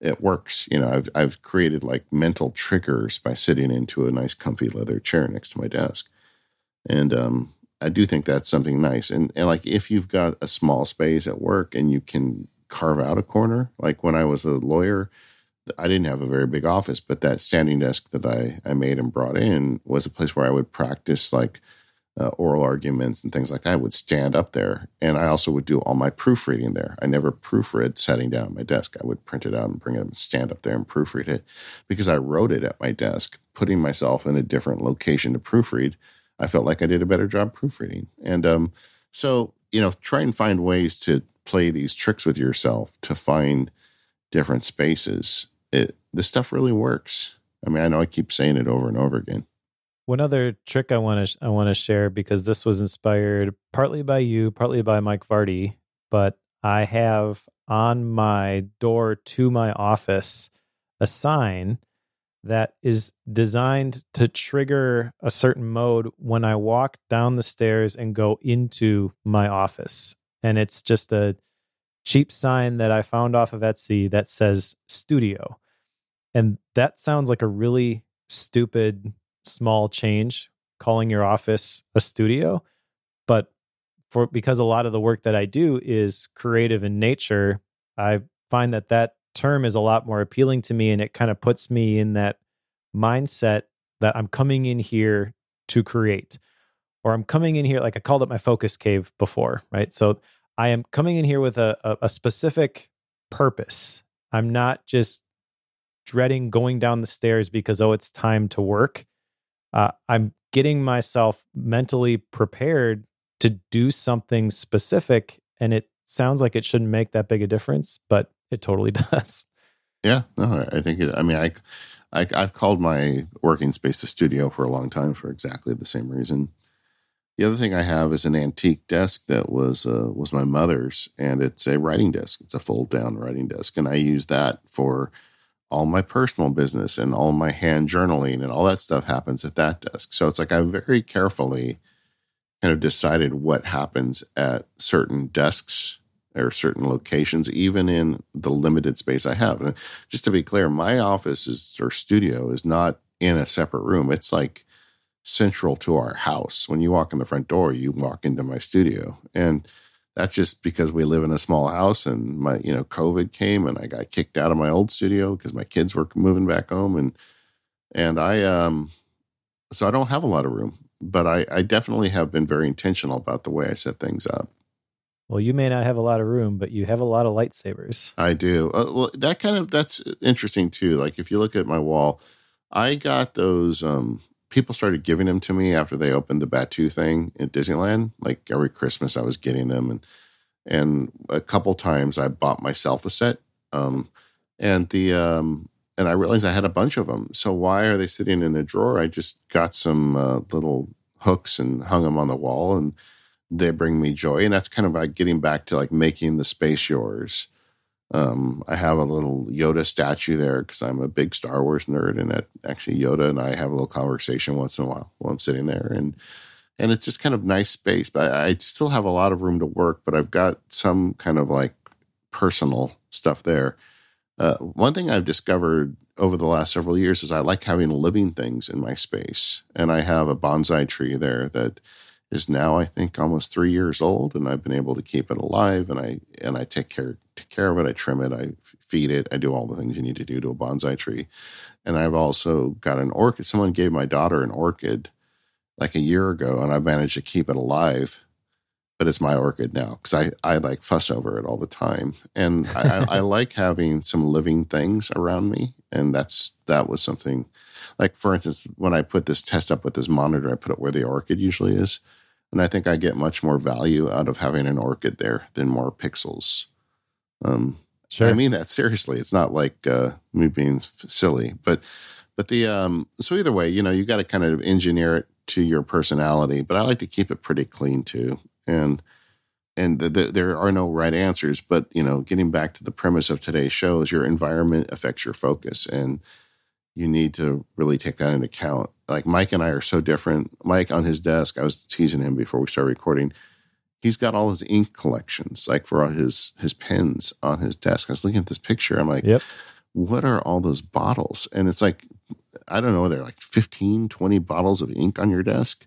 it works. You know, I've I've created like mental triggers by sitting into a nice comfy leather chair next to my desk. And um I do think that's something nice. And and like if you've got a small space at work and you can carve out a corner, like when I was a lawyer, I didn't have a very big office, but that standing desk that I I made and brought in was a place where I would practice like uh, oral arguments and things like that, I would stand up there. And I also would do all my proofreading there. I never proofread sitting down at my desk. I would print it out and bring it and stand up there and proofread it because I wrote it at my desk, putting myself in a different location to proofread. I felt like I did a better job proofreading. And um, so, you know, try and find ways to play these tricks with yourself to find different spaces. It this stuff really works. I mean, I know I keep saying it over and over again. One other trick I want to I want to share because this was inspired partly by you, partly by Mike Vardy, but I have on my door to my office a sign that is designed to trigger a certain mode when I walk down the stairs and go into my office. And it's just a cheap sign that I found off of Etsy that says studio. And that sounds like a really stupid small change calling your office a studio. But for because a lot of the work that I do is creative in nature I find that that term is a lot more appealing to me and it kind of puts me in that mindset that I'm coming in here to create. Or I'm coming in here like I called it my focus cave before right? So I am coming in here with a, a, a specific purpose. I'm not just dreading going down the stairs because oh it's time to work uh, I'm getting myself mentally prepared to do something specific. And it sounds like it shouldn't make that big a difference, but it totally does. Yeah, no, I think it. I mean, I, I I've called my working space the studio for a long time for exactly the same reason. The other thing I have is an antique desk that was uh, was my mother's, and it's a writing desk. It's a fold down writing desk, and I use that for all my personal business and all my hand journaling and all that stuff happens at that desk. So it's like I very carefully kind of decided what happens at certain desks or certain locations, even in the limited space I have. And just to be clear, my office is or studio is not in a separate room. It's like central to our house. When you walk in the front door, you walk into my studio. And that's just because we live in a small house and my, you know, COVID came and I got kicked out of my old studio because my kids were moving back home. And, and I, um, so I don't have a lot of room, but I, I definitely have been very intentional about the way I set things up. Well, you may not have a lot of room, but you have a lot of lightsabers. I do. Uh, well, that kind of that's interesting too. Like if you look at my wall, I got those. Um, people started giving them to me after they opened the Batuu thing at Disneyland. Like every Christmas, I was getting them, and and a couple times I bought myself a set. Um, and the um, and I realized I had a bunch of them. So why are they sitting in a drawer? I just got some uh, little hooks and hung them on the wall and they bring me joy and that's kind of like getting back to like making the space yours um, i have a little yoda statue there because i'm a big star wars nerd and actually yoda and i have a little conversation once in a while while i'm sitting there and and it's just kind of nice space but I, I still have a lot of room to work but i've got some kind of like personal stuff there. Uh, one thing i've discovered over the last several years is i like having living things in my space and i have a bonsai tree there that is now I think almost three years old, and I've been able to keep it alive. And I and I take care take care of it. I trim it. I feed it. I do all the things you need to do to a bonsai tree. And I've also got an orchid. Someone gave my daughter an orchid like a year ago, and I managed to keep it alive. But it's my orchid now because I, I like fuss over it all the time, and I, I like having some living things around me, and that's that was something like for instance when i put this test up with this monitor i put it where the orchid usually is and I think I get much more value out of having an orchid there than more pixels. Um, sure. I mean that seriously. It's not like uh, me being silly, but but the um, so either way, you know, you got to kind of engineer it to your personality. But I like to keep it pretty clean too, and and the, the, there are no right answers. But you know, getting back to the premise of today's show is your environment affects your focus, and you need to really take that into account. Like Mike and I are so different. Mike on his desk, I was teasing him before we started recording. He's got all his ink collections, like for all his his pens on his desk. I was looking at this picture. I'm like, yep. what are all those bottles? And it's like, I don't know, they're like 15, 20 bottles of ink on your desk.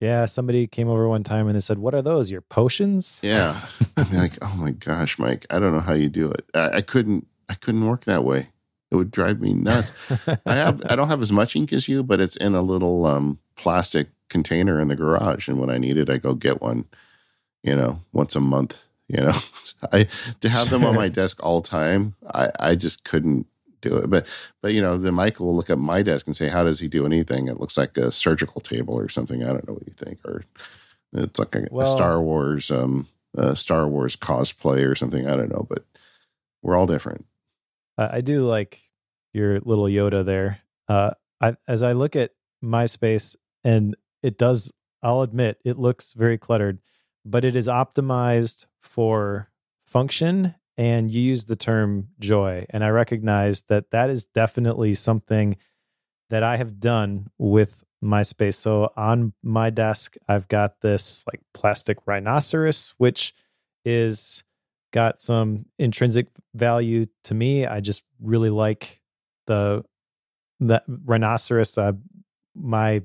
Yeah, somebody came over one time and they said, "What are those? Your potions?" Yeah, I'm like, "Oh my gosh, Mike, I don't know how you do it. I, I couldn't, I couldn't work that way. It would drive me nuts. I have I don't have as much ink as you, but it's in a little um, plastic container in the garage, and when I need it, I go get one. You know, once a month. You know, I to have them on my desk all time. I I just couldn't do it. But but you know, then Michael will look at my desk and say, "How does he do anything?" It looks like a surgical table or something. I don't know what you think, or it's like a, well, a Star Wars um a Star Wars cosplay or something. I don't know, but we're all different. Uh, I do like your little Yoda there. Uh, I, as I look at my space, and it does, I'll admit, it looks very cluttered, but it is optimized for function. And you use the term joy. And I recognize that that is definitely something that I have done with my space. So on my desk, I've got this like plastic rhinoceros, which is got some intrinsic value to me. I just really like the the rhinoceros. Uh, my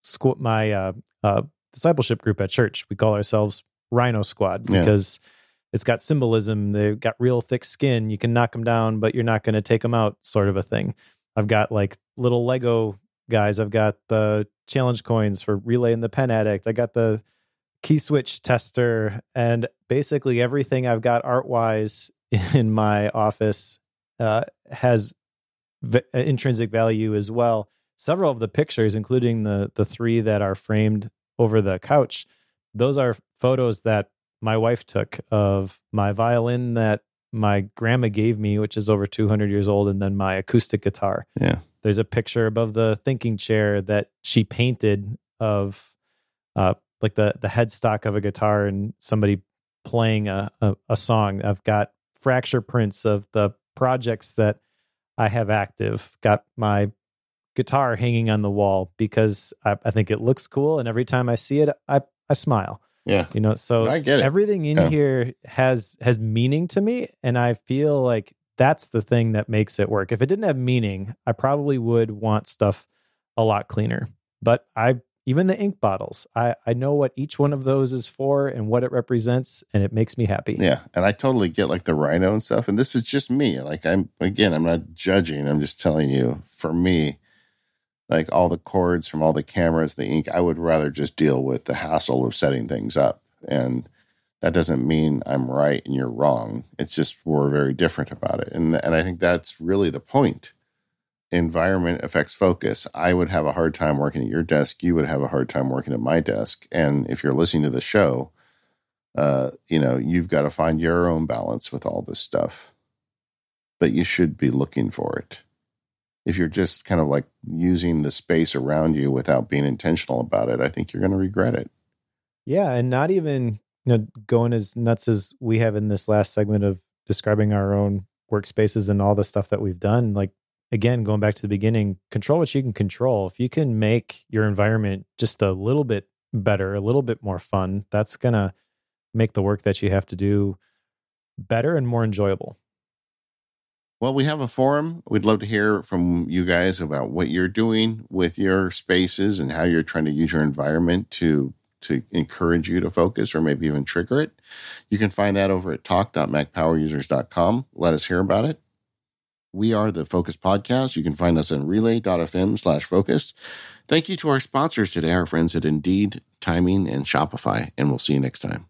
school, my uh, uh, discipleship group at church, we call ourselves Rhino Squad because yeah. it's got symbolism. They've got real thick skin. You can knock them down, but you're not going to take them out, sort of a thing. I've got like little Lego guys. I've got the challenge coins for Relay and the Pen Addict. I got the key switch tester and basically everything I've got art wise in my office uh, has v- uh, intrinsic value as well. Several of the pictures, including the the three that are framed over the couch, those are photos that my wife took of my violin that my grandma gave me, which is over 200 years old, and then my acoustic guitar. Yeah. There's a picture above the thinking chair that she painted of uh, like the the headstock of a guitar and somebody playing a, a, a song. I've got fracture prints of the projects that I have active. Got my guitar hanging on the wall because I, I think it looks cool, and every time I see it, I I smile. Yeah. You know, so I get it. everything in Yeah. here has has meaning to me, and I feel like that's the thing that makes it work. If it didn't have meaning, I probably would want stuff a lot cleaner. But I even the ink bottles, I I know what each one of those is for and what it represents, and it makes me happy. Yeah, and I totally get like the rhino and stuff. And this is just me. Like I'm again, I'm not judging. I'm just telling you. For me, like all the cords from all the cameras, the ink, I would rather just deal with the hassle of setting things up. And that doesn't mean I'm right and you're wrong. It's just we're very different about it. And and I think that's really the point. Environment affects focus. I would have a hard time working at your desk. You would have a hard time working at my desk. And if you're listening to the show, uh, you know, you've got to find your own balance with all this stuff. But you should be looking for it. If you're just kind of like using the space around you without being intentional about it, I think you're going to regret it. Yeah, and not even you know going as nuts as we have in this last segment of describing our own workspaces and all the stuff that we've done. Like again, going back to the beginning, control what you can control. If you can make your environment just a little bit better, a little bit more fun, that's gonna make the work that you have to do better and more enjoyable. Well, we have a forum. We'd love to hear from you guys about what you're doing with your spaces and how you're trying to use your environment to to encourage you to focus or maybe even trigger it. You can find that over at talk.macpowerusers.com. Let us hear about it. We are the Focus Podcast. You can find us on relay.fm slash focused. Thank you to our sponsors today, our friends at Indeed, Timing, and Shopify, and we'll see you next time.